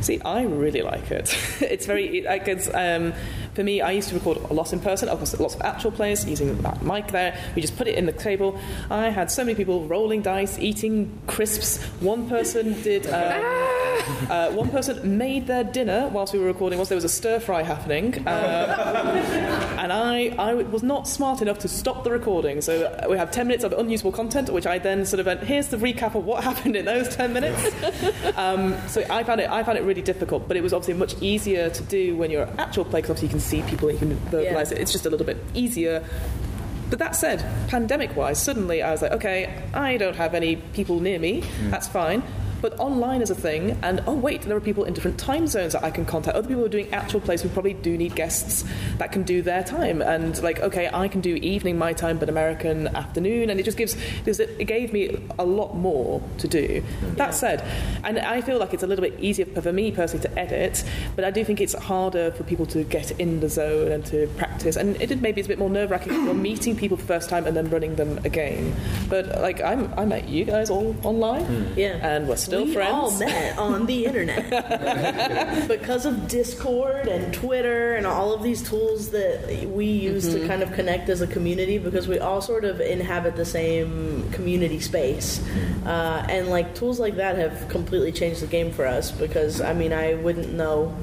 See, I really like it. it's very like it's um, for me. I used to record a lot in person. Of course, lots of actual players using that mic there. We just put it in the table. I had so many people rolling dice, eating crisps. One person did. Um, uh, one person made their dinner whilst we were recording. Whilst there was a stir fry happening, uh, and I, I was not smart enough to stop the recording. So we have ten minutes of unusable content, which I then sort of went, here's the recap of what happened in those ten minutes. Um, so I found it, I found it really difficult, but it was obviously much easier to do when you're at actual play because obviously you can see people, you can verbalize Yeah. it. It's just a little bit easier. But that said, pandemic wise, suddenly I was like, okay, I don't have any people near me. Mm. That's fine. But online is a thing, and oh wait, there are people in different time zones that I can contact. Other people are doing actual plays who probably do need guests that can do their time. And like, okay, I can do evening my time, but American afternoon, and it just gives it gave me a lot more to do. That said, and I feel like it's a little bit easier for me personally to edit, but I do think it's harder for people to get in the zone and to practice. And it did maybe it's a bit more nerve wracking you're meeting people for the first time and then running them again. But like I'm, I met you guys all online, hmm. Yeah. and we're still we friends. all met on the internet because of Discord and Twitter and all of these tools that we use Mm-hmm. to kind of connect as a community because we all sort of inhabit the same community space. Uh, and like tools like that have completely changed the game for us because I mean, I wouldn't know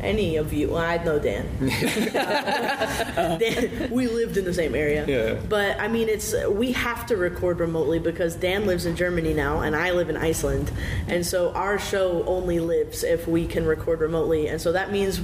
any of you. Well, I'd know Dan. Dan. We lived in the same area. Yeah. But I mean, it's we have to record remotely because Dan lives in Germany now, and I live in Iceland, and so our show only lives if we can record remotely, and so that means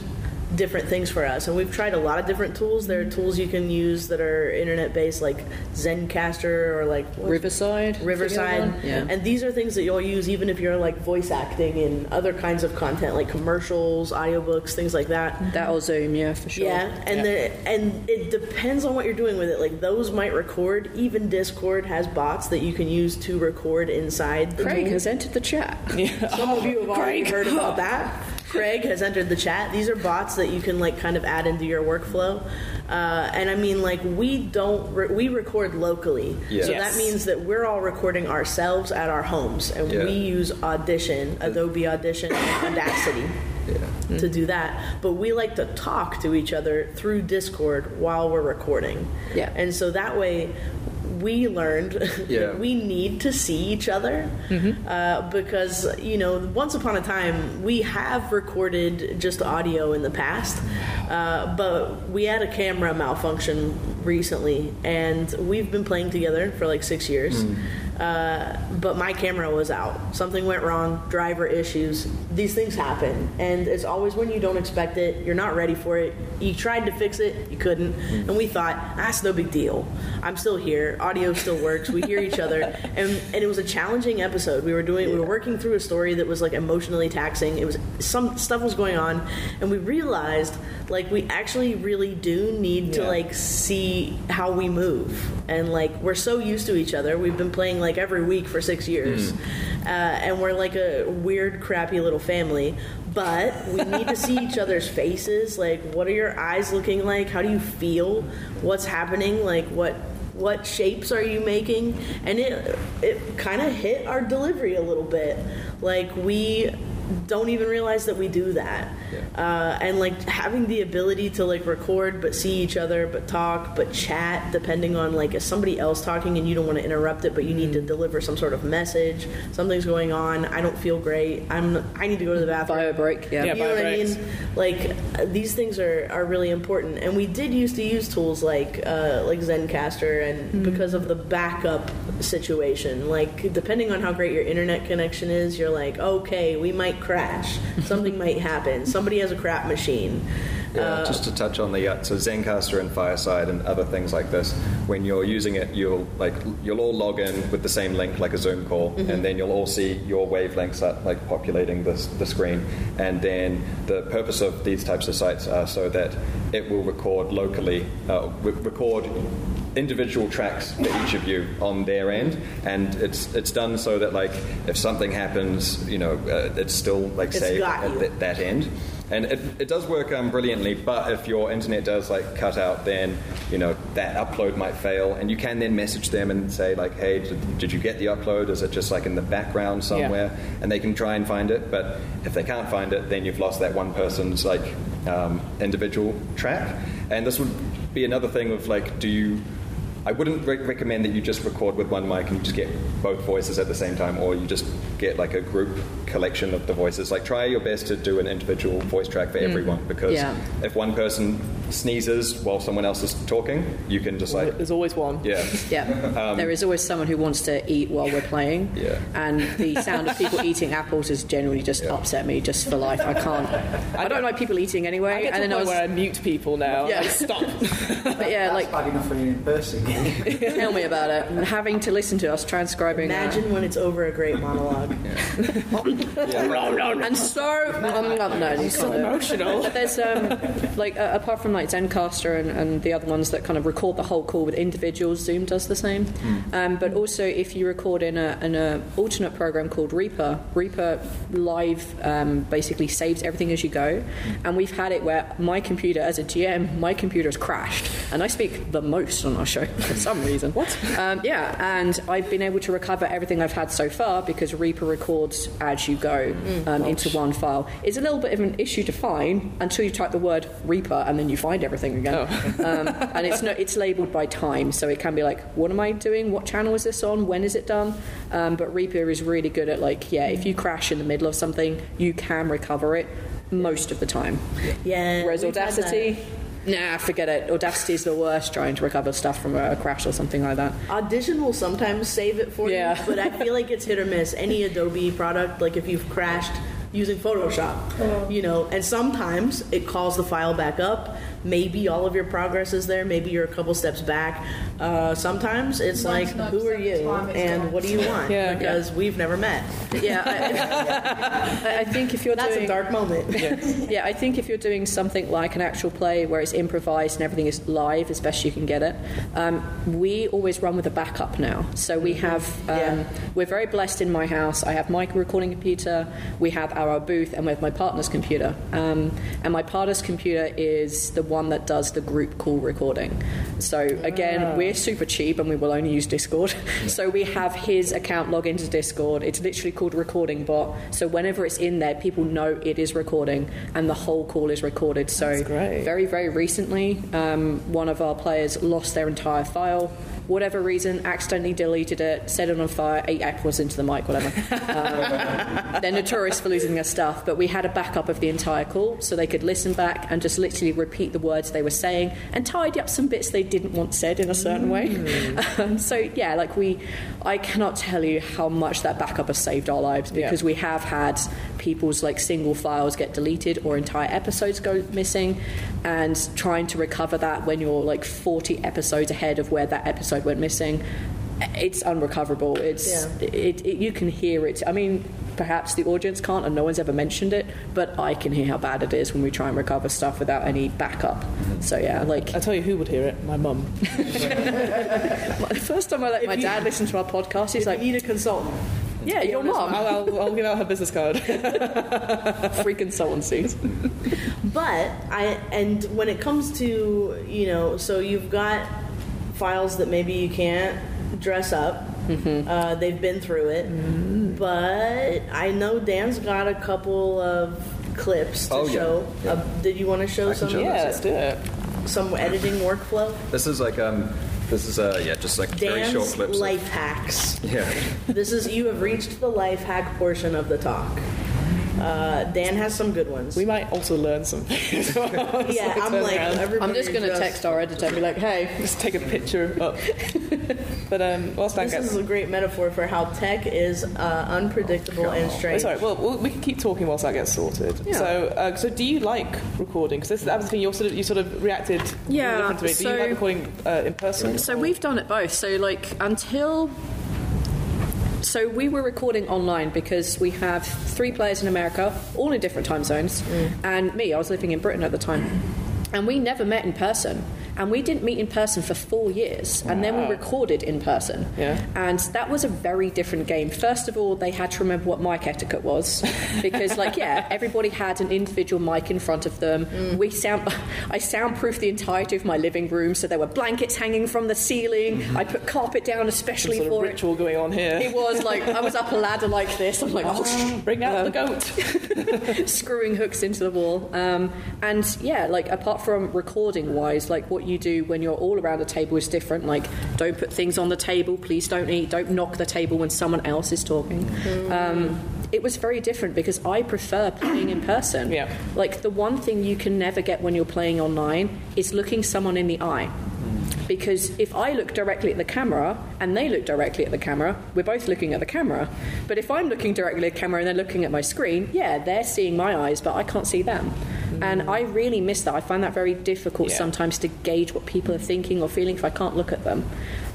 different things for us. And we've tried a lot of different tools. There are tools you can use that are internet based, like Zencastr or like Riverside. Riverside. Yeah. And these are things that you'll use even if you're like voice acting in other kinds of content, like commercials, audiobooks, things like that. that or Zoom, yeah, for sure. Yeah, and the and it depends on what you're doing with it. Like those might record. Even Discord has bots that you can use to record inside. Craig has entered the chat. Some of you have already heard about that. Craig has entered the chat. These are bots that you can like kind of add into your workflow. Uh, and I mean, like we don't re- we record locally, Yeah. so Yes. that means that we're all recording ourselves at our homes, and Yeah. we use Audition, Adobe Audition, and Audacity Yeah. to do that. But we like to talk to each other through Discord while we're recording. Yeah. And so that way we learned Yeah. we need to see each other uh, because, you know, once upon a time we have recorded just audio in the past, uh, but we had a camera malfunction recently and we've been playing together for like six years. Uh, but my camera was out. Something went wrong, driver issues. These things happen. And it's always when you don't expect it, you're not ready for it. You tried to fix it, you couldn't. And we thought, that's no big deal. I'm still here. Audio still works. We hear each other. And, and it was a challenging episode. We were doing, we were working through a story that was like emotionally taxing. It was, some stuff was going on. And we realized, like, we actually really do need to, like, see how we move. And, like, we're so used to each other. We've been playing, like, every week for six years. Uh, and we're like a weird, crappy little family. But we need to see each other's faces. Like, what are your eyes looking like? How do you feel? What's happening? Like, what what shapes are you making? And it it kind of hit our delivery a little bit. Like we don't even realize that we do that. Uh, and like having the ability to like record but see each other but talk but chat depending on like is somebody else talking and you don't want to interrupt it but you need to deliver some sort of message something's going on i don't feel great i'm i need to go to the bathroom Bio break, yeah. Yeah. you know what I mean? Like these things are, are really important, and we did used to use tools like uh, like Zencastr, and because of the backup situation, like depending on how great your internet connection is, you're like, okay, we might crash, something might happen, somebody has a crap machine. Yeah, just to touch on the uh, so Zencastr and Fireside and other things like this. When you're using it, you'll like you'll all log in with the same link, like a Zoom call, and then you'll all see your wavelengths at like populating this the screen. And then the purpose of these types of sites are so that it will record locally, uh, re- record individual tracks for each of you on their end, and it's it's done so that like if something happens, you know, uh, it's still like It's saved at th- that end. And it, it does work um, brilliantly, but if your internet does like cut out, then you know that upload might fail, and you can then message them and say like, "Hey, did, did you get the upload? Is it just like in the background somewhere?" And they can try and find it, but if they can't find it, then you've lost that one person's like um, individual track. And this would be another thing of like, do you I wouldn't re- recommend that you just record with one mic and you just get both voices at the same time, or you just get like a group collection of the voices. Like, try your best to do an individual voice track for hmm. everyone because Yeah. if one person sneezes while someone else is talking, you can just like, There's always one. yeah. Yeah, there is always someone who wants to eat while we're playing. Um, Yeah. And the sound of people eating apples has generally just upset me just for life. I can't. I don't like people eating anyway. I get to and then I was, where I mute people now. Yeah. Like, stop. but yeah, That's like bad enough when you're in person. tell me about it. And having to listen to us transcribing. Imagine when it's over a great monologue. and so um, no, no, you so can't do it. emotional. But there's um, like uh, apart from like Zencastr and, and the other ones that kind of record the whole call with individuals, Zoom does the same. Um, but also, if you record in a in a alternate program called Reaper, Reaper Live um, basically saves everything as you go. And we've had it where my computer, as a GM, my computer has crashed, and I speak the most on our show for some reason. What? Um, yeah, and I've been able to recover everything I've had so far because Reaper records as you go um, into one file. It's a little bit of an issue to find until you type the word Reaper and then you find everything again. Um, and it's no, it's labelled by time, so it can be like, what am I doing? What channel is this on? When is it done? Um, but Reaper is really good at like, yeah, if you crash in the middle of something, you can recover it most of the time. Yeah. Whereas we've had that. Audacity. Nah, forget it. Audacity is the worst trying to recover stuff from a crash or something like that. Audition will sometimes save it for Yeah. you, but I feel like it's hit or miss. Any Adobe product, like if you've crashed using Photoshop, you know, and sometimes it calls the file back up. Maybe all of your progress is there. Maybe you're a couple steps back. Uh, sometimes it's like, who are you and what do you want? Yeah. because we've never met. Yeah, I, I- I think if you're That's doing a dark moment. yeah, I think if you're doing something like an actual play where it's improvised and everything is live as best you can get it, um, we always run with a backup now. So we have, um, Yeah. we're very blessed in my house. I have my recording computer, we have our booth, and we have my partner's computer. Um, and my partner's computer is the one that does the group call recording. So again, we're super cheap and we will only use Discord. so we have his account log into Discord. It's literally called Recording Bot. So whenever it's in there, people know it is recording and the whole call is recorded. So very, very recently, um, one of our players lost their entire file. Whatever reason, accidentally deleted it, set it on fire, ate apples into the mic, whatever. Um, they're notorious for losing their stuff, but we had a backup of the entire call so they could listen back and just literally repeat the words they were saying and tidy up some bits they didn't want said in a certain way. Um, so, yeah, like we, I cannot tell you how much that backup has saved our lives Yeah. because we have had people's like single files get deleted or entire episodes go missing and trying to recover that when you're like 40 episodes ahead of where that episode went missing it's unrecoverable it's Yeah. it, it, you can hear it i mean perhaps the audience can't and no one's ever mentioned it but i can hear how bad it is when we try and recover stuff without any backup so yeah like I tell you who would hear it. My mum. the first time i let my you- dad listen to our podcast he's like you need a consultant. yeah your mom I'll, I'll, I'll give out her business card. free consultancies But I and when it comes to you know, so you've got files that maybe you can't dress up. Uh, they've been through it, but I know Dan's got a couple of clips to Oh, yeah. show. Yeah. Uh, did you want to show can some show yeah, let's do it. some editing workflow? This is like um, this is uh, yeah, just like very short Dan's clips. of- life hacks. yeah. This is you have reached the life hack portion of the talk. Uh, Dan has some good ones. We might also learn something. yeah, I'm like i'm just going to text our editor and be like hey Just take a picture up. but um, whilst Dan This gets. is a great metaphor for how tech is uh, unpredictable and Oh, strange. sorry. Well, well, we can keep talking whilst that gets sorted. Yeah. So, uh, so do you like recording? Because that was the thing you sort of you sort of reacted. Yeah, different to me. Do you so- like recording uh, in person? So we've done it both. So like until so we were recording online because we have three players in America, all in different time zones, mm. and me, I was living in Britain at the time. And we never met in person. And we didn't meet in person for four years, and then we recorded in person. Yeah. And that was a very different game. First of all, they had to remember what mic etiquette was, because like yeah, everybody had an individual mic in front of them. Mm. We sound, I soundproofed the entirety of my living room, so there were blankets hanging from the ceiling. I put carpet down especially Mm-hmm. Sort of for it. ritual going on here. It was like I was up a ladder like this. I'm like, oh, Bring out the um, goat. screwing hooks into the wall. Um, and yeah, like apart from recording wise, like what you do when you're all around a table is different. Like, don't put things on the table. Please don't eat. Don't knock the table when someone else is talking. Um, it was very different because I prefer playing in person. Yeah. Like the one thing you can never get when you're playing online is looking someone in the eye. Because if I look directly at the camera and they look directly at the camera, we're both looking at the camera. But if I'm looking directly at the camera and they're looking at my screen, yeah, they're seeing my eyes, but I can't see them. And I really miss that. I find that very difficult Yeah. sometimes to gauge what people are thinking or feeling if I can't look at them.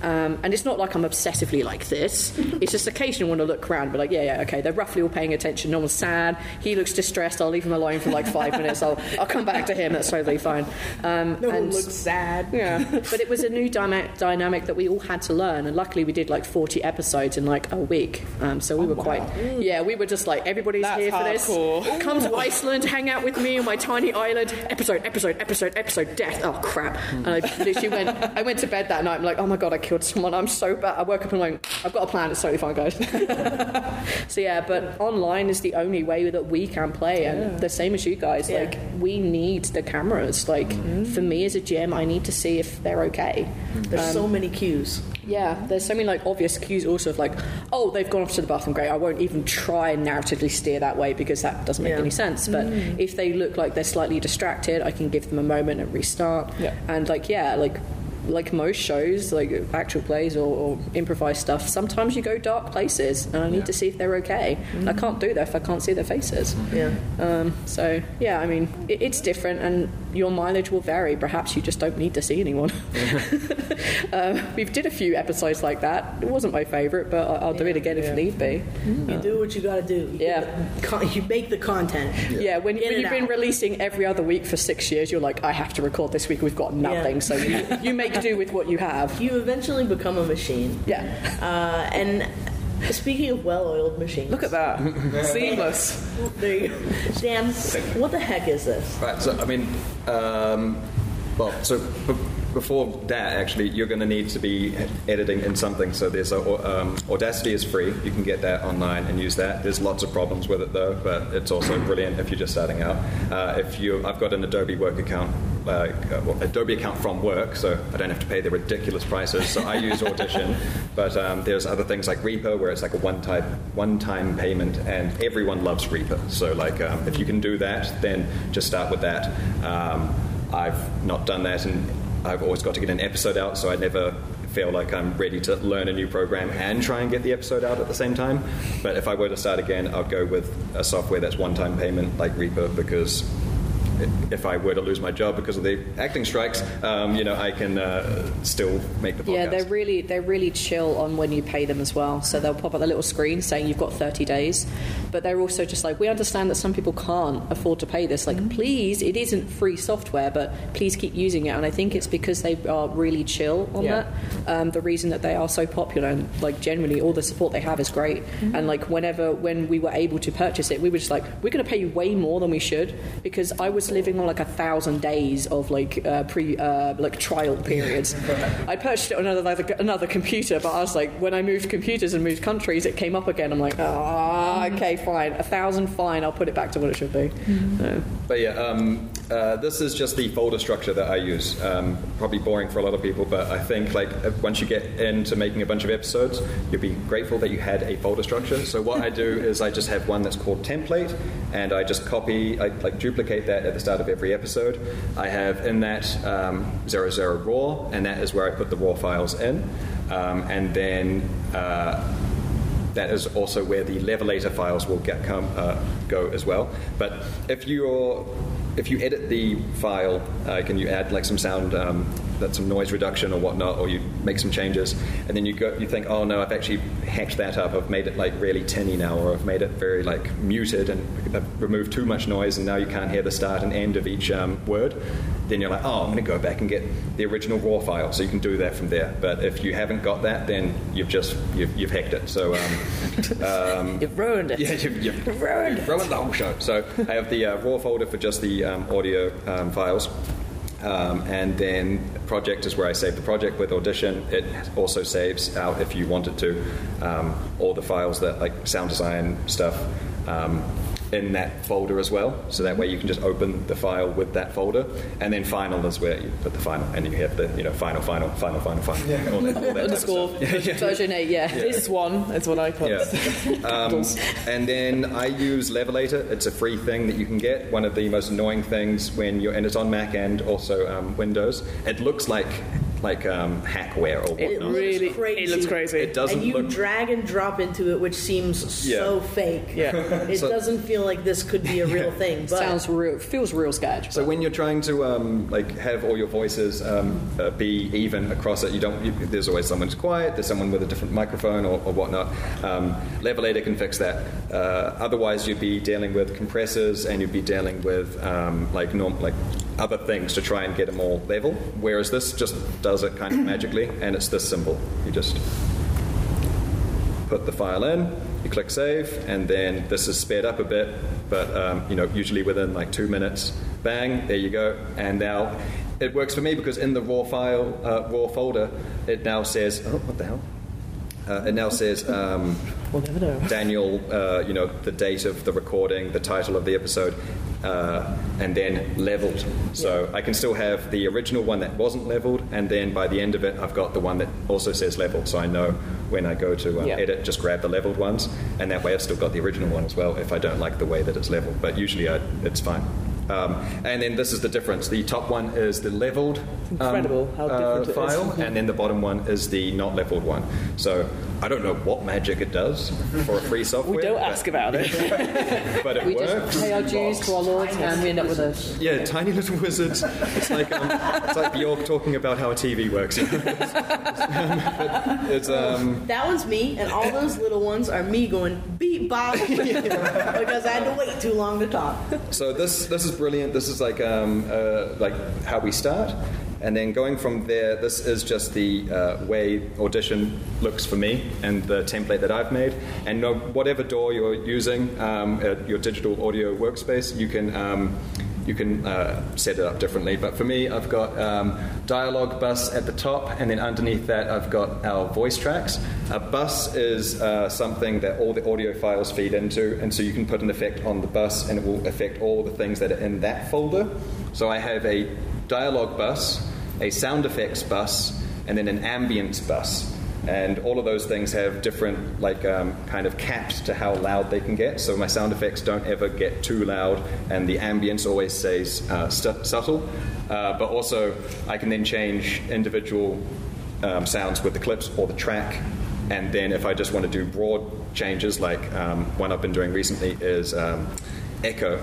Um, and it's not like I'm obsessively like this. It's just occasionally want to look around and be like, yeah, yeah, okay, they're roughly all paying attention. No one's sad. He looks distressed. I'll leave him alone for like five minutes. I'll, I'll come back to him. That's totally fine. Um, No one and- looks sad. yeah, but it was a new dyma- dynamic that we all had to learn, and luckily we did like forty episodes in like a week. Um, so we were quite, yeah, we were just like everybody's That's here for hardcore. this. Come to Iceland, hang out with me on my tiny island. Episode, episode, episode, episode. Death. Oh crap! And I literally went. I went to bed that night. I'm like, oh my god, I killed someone. I'm so bad. I woke up and like, I've got a plan. It's totally fine, guys. so yeah, but online is the only way that we can play, and the same as you guys. Yeah. Like we need the cameras. Like mm-hmm. for me as a GM, I need to see if they're okay. Mm-hmm. There's so um, many cues. Yeah, there's so many like obvious cues also of like, oh, they've gone off to the bathroom. Great, I won't even try and narratively steer that way because that doesn't make Yeah. any sense. But mm. if they look like they're slightly distracted, I can give them a moment and restart. Yeah. And like yeah, like like most shows, like actual plays or, or improvised stuff, sometimes you go dark places, and I need to see if they're okay. I can't do that if I can't see their faces. Yeah. Um, so yeah, I mean, it, it's different, and your mileage will vary. Perhaps you just don't need to see anyone. um, we've did a few episodes like that. It wasn't my favourite, but I- I'll do it again if need be. You do what you gotta do. You Yeah. get the con- you make the content. Yeah, when, when you've been releasing every other week for six years, you're like, I have to record this week. We've got nothing, Yeah. so you, you make do with what you have. You eventually become a machine. Yeah. Uh, and speaking of well-oiled machines, Look at that. Seamless. There you go. Dan, what the heck is this? Right, so I mean, um, well, so b- before that, actually, you're going to need to be editing in something. So there's a, um, Audacity is free. You can get that online and use that. There's lots of problems with it though, but it's also brilliant if you're just starting out. Uh, if you, I've got an Adobe work account. Uh, Adobe account from work, so I don't have to pay the ridiculous prices. So I use Audition, but um, there's other things like Reaper, where it's like a one-time one-time payment, and everyone loves Reaper. So like, um, if you can do that, then just start with that. Um, I've not done that, and I've always got to get an episode out, so I never feel like I'm ready to learn a new program and try and get the episode out at the same time. But if I were to start again, I'd go with a software that's one-time payment like Reaper because if I were to lose my job because of the acting strikes, um, you know, I can uh, still make the podcast. Yeah, they're really they're really chill on when you pay them as well. So they'll pop up a little screen saying you've got 30 days, but they're also just like we understand that some people can't afford to pay this. Like, Mm-hmm. please, it isn't free software, but please keep using it. And I think it's because they are really chill on Yeah. that. Um, the reason that they are so popular and like generally all the support they have is great. Mm-hmm. And like whenever when we were able to purchase it, we were just like we're going to pay you way more than we should because I was living on like a thousand days of like uh, pre uh, like trial periods. I purchased it on another like, another computer, but I was like when I moved computers and moved countries, it came up again. I'm like, ah, okay, fine, a thousand, fine. I'll put it back to what it should be. So, But yeah, um, uh, this is just the folder structure that I use. Um, probably boring for a lot of people, but I think like uh, once you get into making a bunch of episodes, you'll be grateful that you had a folder structure. So what I do is I just have one that's called template, and I just copy, I like duplicate that at the start of every episode. I have in that um, zero zero raw, and that is where I put the raw files in, um, and then. Uh, that is also where the levelator files will get come uh, go as well. But if you're if you edit the file, uh, can you add like some sound um, that's some noise reduction or whatnot, or you make some changes, and then you go, you think, oh no, I've actually hacked that up. I've made it like really tinny now, or I've made it very like muted and I've removed too much noise, and now you can't hear the start and end of each um, word. Then you're like, oh, I'm going to go back and get the original raw file, so you can do that from there. But if you haven't got that, then you've just you've, you've hacked it. So um, um, You've ruined it. yeah, you've, you've ruined you've ruined the whole show. So I have the uh, raw folder for just the um, audio um, files. Um, and then project is where I save the project with Audition. It also saves out if you wanted to um, all the files that like sound design stuff um, in that folder as well. So that way you can just open the file with that folder. And then final is where you put the final, and you have the you know final, final, final, final, final. All that, all that type of Underscore. Version 8, yeah. This one is what I put. Yeah. Um, and then I use Levelator. It's a free thing that you can get. One of the most annoying things when you're, and it's on Mac and also um, Windows. It looks like like um, hackware or whatnot. It really crazy. it looks crazy. It doesn't and you look. drag and drop into it, which seems so fake. Yeah. It So- doesn't feel like this could be a real thing. But Sounds real, feels real sketch. So when you're trying to um, like have all your voices um, uh, be even across it, you don't. You, there's always someone who's quiet. There's someone with a different microphone or, or whatnot. Um, Levelator can fix that. Uh, otherwise, you'd be dealing with compressors and you'd be dealing with um, like norm, like other things to try and get them all level. Whereas this just does it kind of magically, and it's this simple. You just put the file in, you click save, and then this is sped up a bit, but um, you know usually within like two minutes, bang, there you go, and now it works for me because in the raw file, uh, raw folder, it now says, oh, what the hell? Uh, it now says um, We'll never know. Daniel, uh, you know, the date of the recording, the title of the episode, uh, and then leveled. So I can still have the original one that wasn't leveled, and then by the end of it, I've got the one that also says leveled. So I know when I go to um, Yeah. edit, just grab the leveled ones, and that way I've still got the original one as well if I don't like the way that it's leveled. But usually I, it's fine. Um, and then this is the difference. The top one is the leveled um, how different it is. file, and then the bottom one is the not leveled one. So I don't know what magic it does for a free software. We don't but- ask about it. but it We works. just pay our dues to our lords and we end up with a. Yeah, tiny little wizards. It's like um, it's like Bjork talking about how a TV works. you know? But it's um, that one's me, and all those little ones are me going beep bop because I had to wait too long to talk. so this this is brilliant. This is like um, uh, like how we start, and then going from there. This is just the uh, way audition looks for me and the template that I've made. And no, whatever DAW you're using, um, your digital audio workspace, you can. You can uh, set it up differently, but for me, I've got um, dialogue bus at the top, and then underneath that, I've got our voice tracks. A bus is uh, something that all the audio files feed into, and so you can put an effect on the bus, and it will affect all the things that are in that folder. So I have a dialogue bus, a sound effects bus, and then an ambience bus. And all of those things have different, like, um, kind of caps to how loud they can get. So my sound effects don't ever get too loud, and the ambience always stays uh, stu- subtle. Uh, but also, I can then change individual um, sounds with the clips or the track. And then, if I just want to do broad changes, like um, one I've been doing recently is um, echo,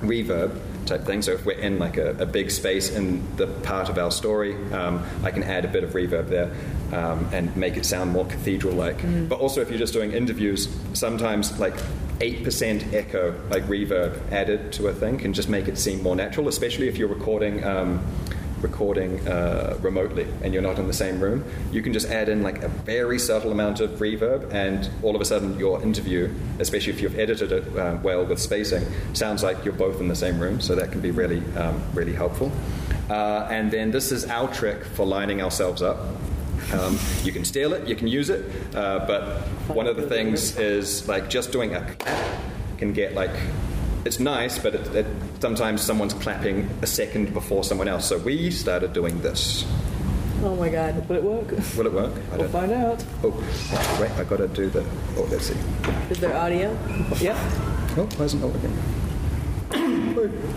reverb type thing. So if we're in like a, a big space in the part of our story, um, I can add a bit of reverb there um, and make it sound more cathedral-like. But also, if you're just doing interviews, sometimes like eight percent echo, like reverb, added to a thing can just make it seem more natural, especially if you're recording. Um, recording uh, remotely and you're not in the same room, you can just add in like a very subtle amount of reverb, and all of a sudden your interview, especially if you've edited it uh, well with spacing, sounds like you're both in the same room. So that can be really, um, really helpful. Uh, and then this is our trick for lining ourselves up. Um, you can steal it, you can use it, uh, but one of the things is like just doing a can get like it's nice, but it, it, sometimes someone's clapping a second before someone else. So we started doing this. oh my god, will it work? Will it work? I We'll don't. find out. Oh, wait! I gotta do the. Oh, let's see. Is there audio? Yep. Oh, why isn't it working?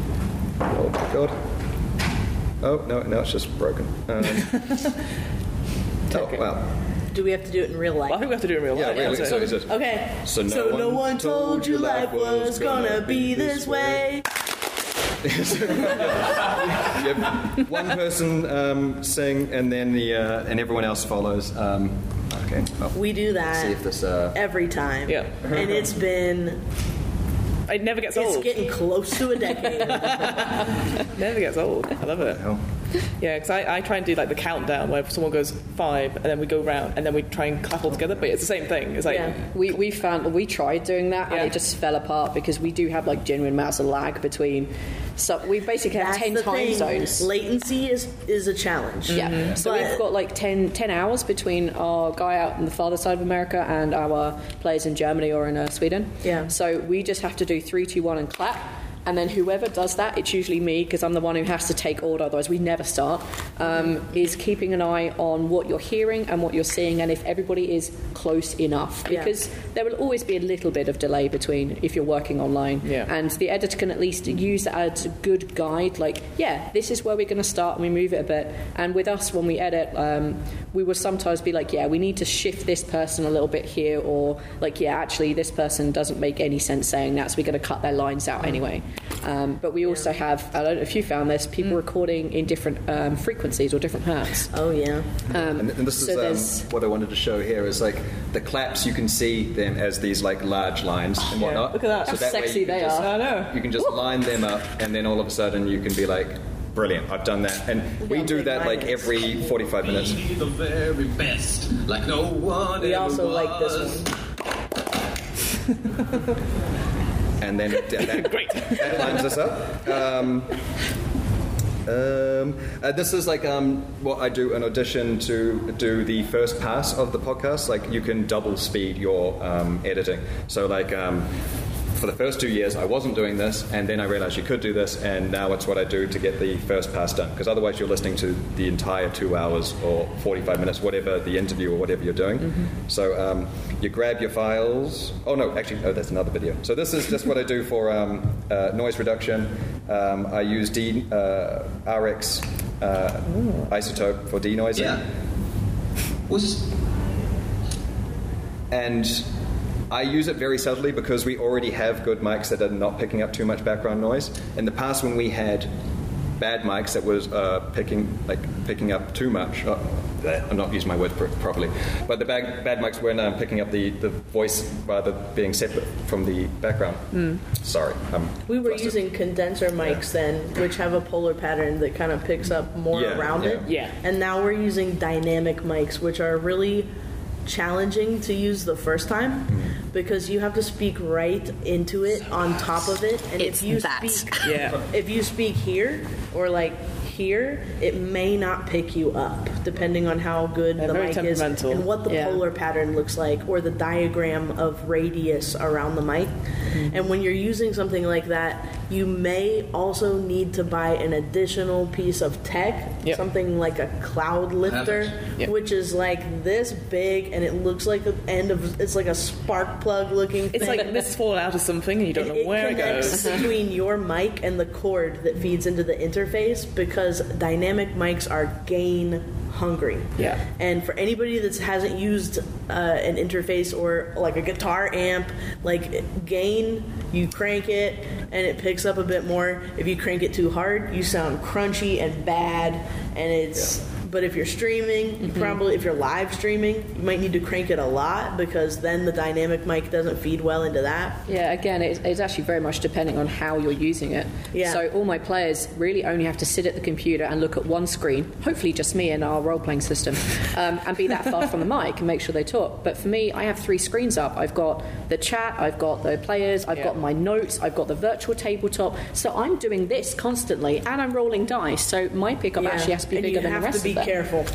Oh my god. Oh no, no, it's just broken. Um, oh wow. Do we have to do it in real Well, I think we have to do it in real Yeah, life. really. don't So we? is it? Okay. So no no one one told you life was gonna be this way. you have one person um, sing, and then the uh, and everyone else follows. Um, okay. Well, We do that see if this. Uh, every time. Yeah. And it's been It never gets old. it's getting close to a decade. never gets old. I love it. Hell. Yeah, because I, I try and do like the countdown where someone goes five and then we go round and then we try and clap all together, but it's the same thing. It's like, Yeah. We, we found we tried doing that Yeah. and it just fell apart because we do have like genuine amounts of lag between. So we basically have That's ten the time thing. zones. Latency is is a challenge. Yeah. So But- we've got like 10, 10 hours between our guy out on the farther side of America and our players in Germany or in uh, Sweden. Yeah. So we just have to do three, two, one, and clap. And then whoever does that, it's usually me because I'm the one who has to take order, otherwise we never start. Um, is keeping an eye on what you're hearing and what you're seeing, and if everybody is close enough, Yeah. because there will always be a little bit of delay between if you're working online. Yeah. And the editor can at least use that as a good guide. Like, yeah, this is where we're going to start, and we move it a bit. And with us, when we edit, um, we will sometimes be like, yeah, we need to shift this person a little bit here, or like, yeah, actually, this person doesn't make any sense saying that, so we're going to cut their lines out anyway. Um, but we also have, I don't know if you found this, people Mm. recording in different um, frequencies or different hertz. Oh yeah. Um, And, and this so is there's- um, what I wanted to show here is like the claps. You can see them as these like large lines and whatnot. look at that. So How that sexy you can they just, are. I know. You can just line them up, and then all of a sudden you can be like, "Brilliant! I've done that." And we Yeah, do that like lines. every forty-five minutes. Be the very best, like no one We ever also was. like this one. and then that, Great. that lines us up. Um, um, uh, this is like um, what I do in audition to do the first pass of the podcast. Like you can double speed your um, editing. So like um, for the first two years, I wasn't doing this, and then I realized you could do this, and now it's what I do to get the first pass done. Because otherwise, you're listening to the entire two hours or 45 minutes, whatever the interview or whatever you're doing. So um, you grab your files. Oh no, actually, oh, that's another video. So this is just what I do for um, uh, noise reduction. Um, I use D, uh, RX uh, iZotope for denoising. Yeah. Was and I use it very subtly because we already have good mics that are not picking up too much background noise. In the past, when we had bad mics that was uh, picking like picking up too much, uh, I'm not using my words properly, but the bad, bad mics weren't um, picking up the, the voice rather being separate from the background. Sorry, I'm We were flustered. using condenser mics then, which have a polar pattern that kind of picks up more Yeah, around yeah. it. Yeah. And now we're using dynamic mics, which are really challenging to use the first time Mm-hmm. Because you have to speak right into it on top of it. And It's if you that. speak Yeah. if you speak here or like here, it may not pick you up depending on how good They're the mic is and what the Yeah. polar pattern looks like or the diagram of radius around the mic. Mm-hmm. And when you're using something like that, you may also need to buy an additional piece of tech, Yep. something like a Cloudlifter, Yep. which is like this big and it looks like the end of it's like a spark plug looking It's thing. like this has fallen out of something and you don't know it where it connects goes. between your mic and the cord that feeds into the interface because dynamic mics are gain hungry. Yeah. And for anybody that hasn't used uh, an interface or like a guitar amp, like gain, you crank it and it picks up a bit more. If you crank it too hard, you sound crunchy and bad, and it's. But if you're streaming, Mm-hmm. you probably if you're live streaming, you might need to crank it a lot because then the dynamic mic doesn't feed well into that. Yeah, again, it's, it's actually very much depending on how you're using it. Yeah. So all my players really only have to sit at the computer and look at one screen, hopefully just me and our role-playing system, um, and be that far from the mic and make sure they talk. But for me, I have three screens up. I've got the chat, I've got the players, I've Yeah. got my notes, I've got the virtual tabletop. So I'm doing this constantly, and I'm rolling dice. So my pickup Yeah. actually has to be and bigger than the rest to be of them. Careful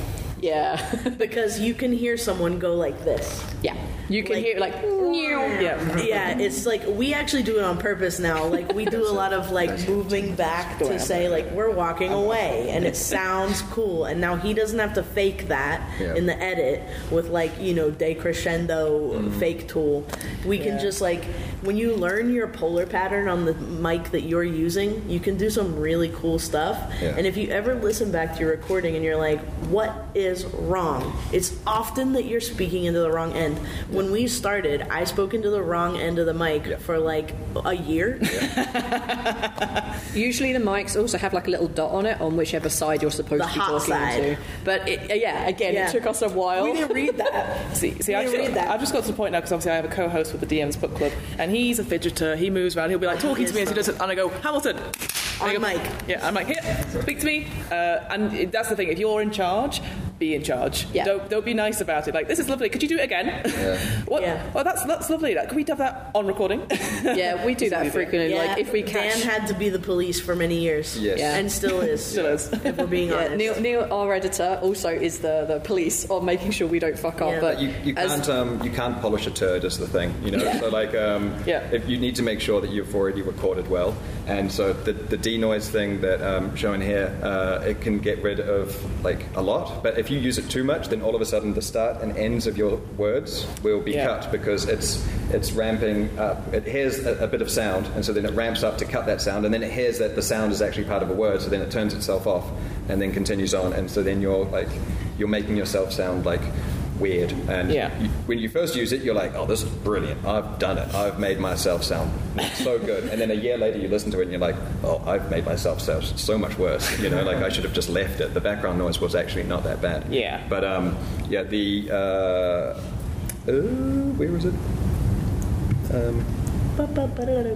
Yeah, because you can hear someone go like this. yeah. You can Like- hear like. Yeah. Yeah, it's like we actually do it on purpose now. Like we do a lot of like moving back to say like we're walking away, and it sounds cool. And now he doesn't have to fake that Yeah. in the edit with like you know decrescendo fake tool. We can just like when you learn your polar pattern on the mic that you're using, you can do some really cool stuff. Yeah. And if you ever listen back to your recording and you're like, what is wrong? It's often that you're speaking into the wrong end. When when we started, I spoke into the wrong end of the mic Yeah. for like a year. Usually the mics also have like a little dot on it on whichever side you're supposed The to be hot talking side. into. But it, uh, yeah, again, Yeah. it took us a while. We didn't read that. See, see I just, read that. I've just got to the point now because obviously I have a co-host with the DM's book club, and he's a fidgeter. He moves around. He'll be like talking to me as he does it, and I go Hamilton. And I On go, mic. Yeah, I'm like here, speak to me. Uh, and it- that's the thing. If you're in charge, be in charge. Yeah. Don't don't be nice about it. Like this is lovely. Could you do it again? what? Yeah. Well, that's that's lovely. Like, can we have that on recording? yeah, we do that frequently. Yeah, Like if we catch. Dan had to be the police for many years. Yes. Yeah. And still is. Still is. If we're being yeah, honest. Neil, Neil, our editor, also is the, the police on making sure we don't fuck up. Yeah. But You, you as- can't um, you can't polish a turd is the thing you know so like um, Yeah. if you need to make sure that you've already recorded well and so the, the denoise thing that um, shown here uh, it can get rid of like a lot but if you use it too much then all of a sudden the start and ends of your words will be Yeah. cut because it's it's ramping up it hears a, a bit of sound and so then it ramps up to cut that sound and then it hears that the sound is actually part of a word so then it turns itself off and then continues on and so then you're like you're making yourself sound like weird and Yeah. you, when you first use it, you're like, "Oh, this is brilliant! I've done it. I've made myself sound so good." And then a year later, you listen to it, and you're like, "Oh, I've made myself sound so much worse." You know, like I should have just left it. The background noise was actually not that bad. Yeah. But um, yeah, the uh, uh, was it? Um,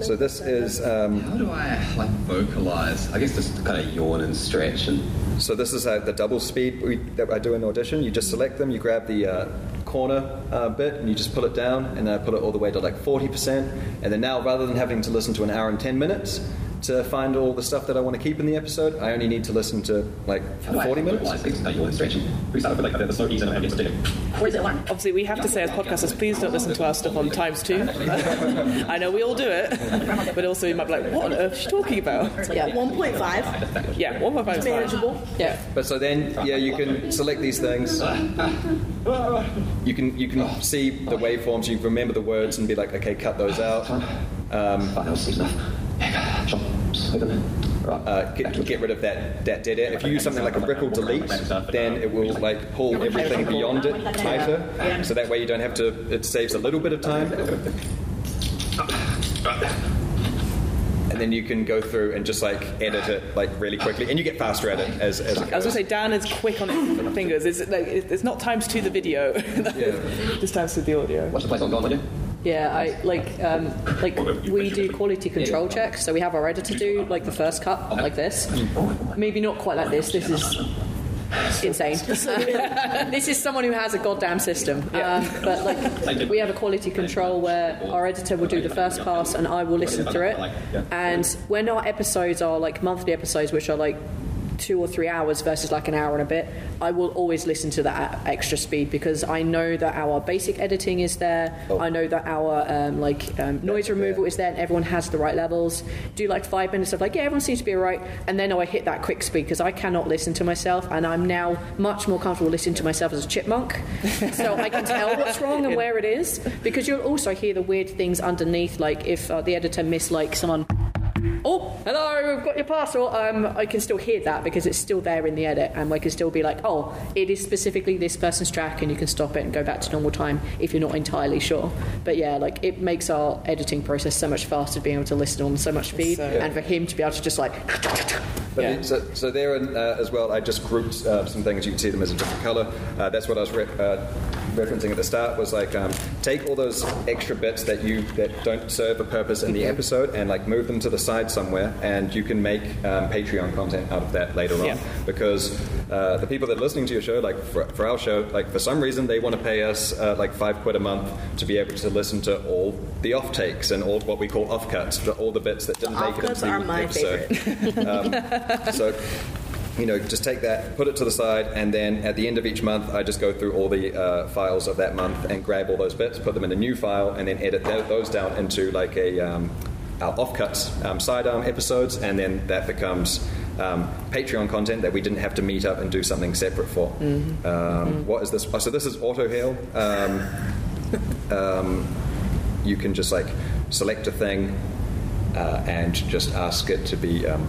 so this is um, How do I like vocalize? I guess just kind of yawn and stretch and So this is uh, the double speed we, that I do in audition. You just select them, you grab the uh, corner uh, bit, and you just pull it down, and then I put it all the way to like 40%. And then now, rather than having to listen to an hour and 10 minutes to find all the stuff that I want to keep in the episode, I only need to listen to like how do I 40 minutes. vocalize things? Like yawn and stretch. And we start with like the slow keys and I get something. Where's it one? Obviously, we have to say as podcasters, please don't listen to our stuff on times two. I know we all do it, but also you might be like, what on earth is she talking about? yeah, 1.5. Yeah, one point five is fine. Manageable. yeah. But so then, yeah, you can select these things. You can you can see the waveforms. You can remember the words and be like, okay, cut those out. Um, Fine, that was enough. Jump, slip them in. Right. uh, get, get rid of that, that dead end. If you use something like a ripple delete, then it will like pull everything beyond it tighter. So that way you don't have to. It saves a little bit of time. And then you can go through and just like edit it like really quickly, and you get faster at it as, as it I was going to say Dan is quick on his fingers. It's like it's it's not times two the video, just times two the audio. What's the place on gone, would you? Yeah, I like um, like we do quality control checks, so we have our editor do like the first cut like this. Maybe not quite like this. This is insane. this is someone who has a goddamn system. Um, but like we have a quality control where our editor will do the first pass and I will listen through it. And when our episodes are like monthly episodes, which are like two or three hours versus like an hour and a bit, I will always listen to that at extra speed because I know that our basic editing is there. I know that our um, like um, noise removal is there, and everyone has the right levels. Do like five minutes of like, yeah, everyone seems to be alright, and then I hit that quick speed because I cannot listen to myself, and I'm now much more comfortable listening to myself as a chipmunk, so I can tell what's wrong and where it is. Because you'll also hear the weird things underneath, like if uh, the editor missed like someone Oh, hello, I've got your parcel. Um, I can still hear that because it's still there in the edit, and I can still be like, oh, it is specifically this person's track, and you can stop it and go back to normal time if you're not entirely sure. But yeah, like it makes our editing process so much faster being able to listen on so much speed, So- and for him to be able to just like, But Yeah. it- so, so there uh, as well, I just grouped uh, some things. You can see them as a different color. Uh, that's what I was re- uh, referencing at the start. Was like um, take all those extra bits that you that don't serve a purpose in the episode and like move them to the side somewhere, and you can make um, Patreon content out of that later on. Yeah. Because uh, the people that are listening to your show, like for, for our show, like for some reason they want to pay us uh, like five quid a month to be able to listen to all the off takes and all what we call off cuts, all the bits that didn't make it into the are my episode. So, you know, just take that, put it to the side, and then at the end of each month, I just go through all the uh, files of that month and grab all those bits, put them in a new file, and then edit tho- those down into like a um, our offcuts um, sidearm episodes, and then that becomes. Um, Patreon content that we didn't have to meet up and do something separate for. Um, what is this? Oh, so this is auto heal. Um, um, you can just like select a thing uh, and just ask it to be um,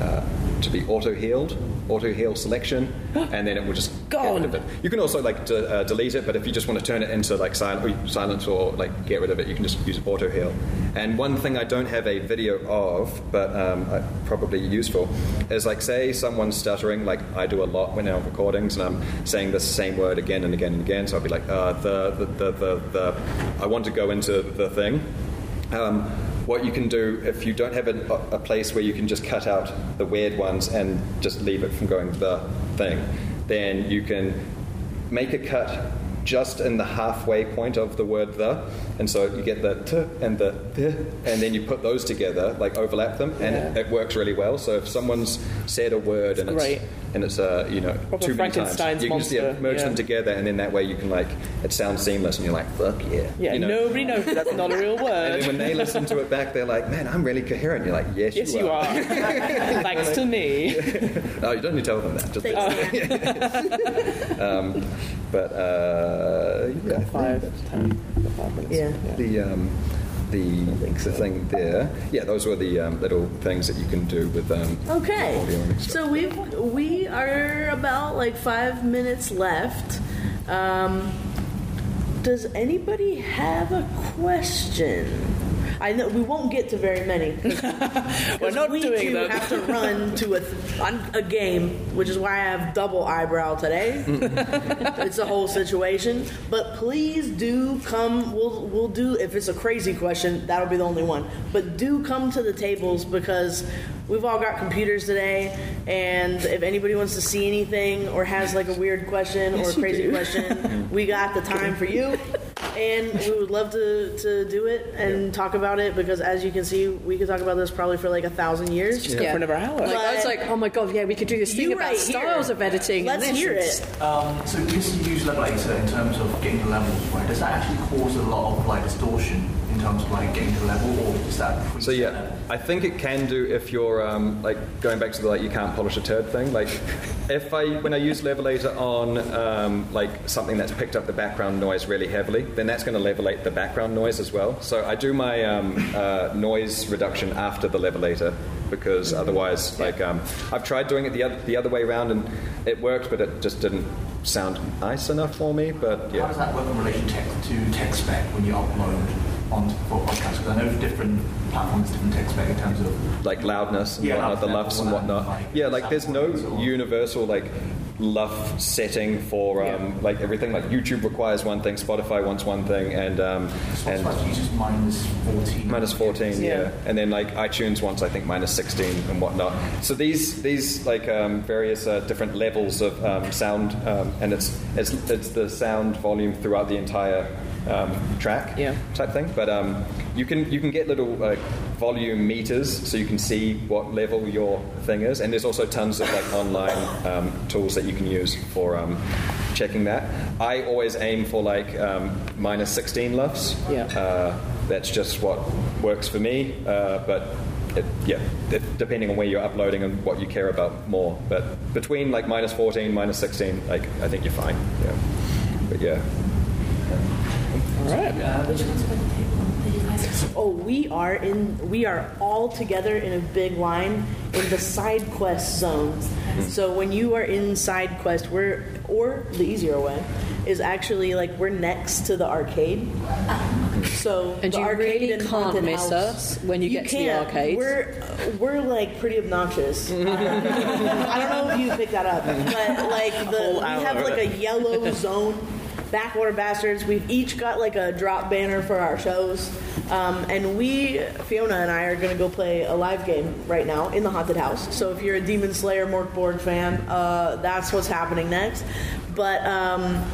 uh, to be auto healed, auto heal selection, and then it will just get rid of it. You can also like de- uh, delete it, but if you just want to turn it into like silent, silence or like get rid of it, you can just use auto heal. And one thing I don't have a video of, but um, I- probably useful, is like say someone's stuttering, like I do a lot when I'm recordings, and I'm saying the same word again and again and again. So I'll be like, uh, the, the, the, the, the, I want to go into the thing. Um, what you can do if you don't have a, a place where you can just cut out the weird ones and just leave it from going the thing, then you can make a cut just in the halfway point of the word the, and so you get the t and the th, and then you put those together, like overlap them, and Yeah. it, it works really well. So if someone's said a word and great. it's and it's uh, you know Proper too many times, you can just yeah, merge yeah. them together, and then that way you can like it sounds seamless, and you're like fuck yeah, Yeah, you know? nobody knows that that's not a real And word. then when they listen to it back, they're like, "Man, I'm really coherent." You're like, "Yes, Yes, you, you are. Thanks to me. No, you don't need to tell them that. Just Thanks, um, but uh, yeah, I think Five, ten, five minutes. Yeah. the um, the the thing there. Yeah, those were the um, little things that you can do with um, Okay, audio so we we are about like five minutes left. Um, does anybody have a question? I know we won't get to very many. We're not we doing them. have to run to a, on a game, which is why I have double eyebrow today. it's a whole situation. But please do come. We'll we'll do if it's a crazy question, that'll be the only one. But do come to the tables because we've all got computers today, and if anybody wants to see anything or has like a weird question or a crazy question, we got the time for you. And we would love to, to do it and talk about it because, as you can see, we could talk about this probably for like a thousand years. Just Go for another hour. Like, I was like, oh my god, yeah, we could do this thing about right here. styles of editing. Let's and this hear it. Um, so because you use Levelator in terms of getting the levels, right, does that actually cause a lot of like distortion in terms of like getting to the level, or is that So yeah. I think it can do if you're um, like going back to the like you can't polish a turd thing. Like if I when I use Levelator on um, like something that's picked up the background noise really heavily, then that's going to levelate the background noise as well. So I do my um, uh, noise reduction after the Levelator because otherwise, like um, I've tried doing it the other, the other way around and it worked, but it just didn't sound nice enough for me. But yeah. How does that work in relation to, to tech spec when you upload onto for podcasts? Because I know different platforms different tech spec in terms of like loudness and Yeah, whatnot, the loudness LUFS and and whatnot. like, yeah, like there's no universal like luff setting for um, like everything. Like YouTube requires one thing, Spotify wants one thing, and um, and Spotify uses minus 14. minus 14 yeah. Yeah. and then like itunes wants i think minus 16 and whatnot so these these like um, various uh, different levels of um, sound um, and it's, it's it's the sound volume throughout the entire um, track Yeah. type thing but um, you can you can get little uh, volume meters so you can see what level your thing is and there's also tons of like online um, tools that you can use for um, checking that i always aim for like um, minus 16 LUFS Yeah. uh, that's just what works for me. Uh, but it, yeah, it, depending on where you're uploading and what you care about more. But between like minus 14, minus 16, like I think you're fine. Yeah. But yeah. All right. Oh, we are in. We are all together in a big line in the side quest zones. So when you are in side quest, we're or the easier way is actually like we're next to the arcade. So And the you arcade really and can't miss house- us when you get to the can't. arcade. We're we're like pretty obnoxious. I don't know if you picked that up, but like the we have like a yellow zone. Backwater Bastards. We've each got like a drop banner for our shows, um, and we, Fiona and I, are going to go play a live game right now in the haunted house. So if you're a Demon Slayer Morkborg fan, uh, that's what's happening next. But um,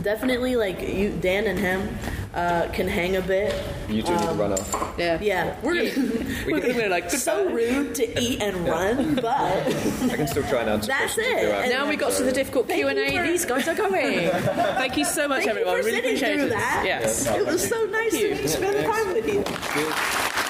definitely, like you, Dan and Hem uh, can hang a bit. You two need to run off. Yeah. Yeah, we're We're gonna be like, so rude to eat and run, but I can still try and answer That's it. And. Now we got to the difficult Q and A. These guys are going. Thank you so much, Thank everyone. you for really sitting appreciate through it. that. Yes. It was so nice Thank you. to spend time with you.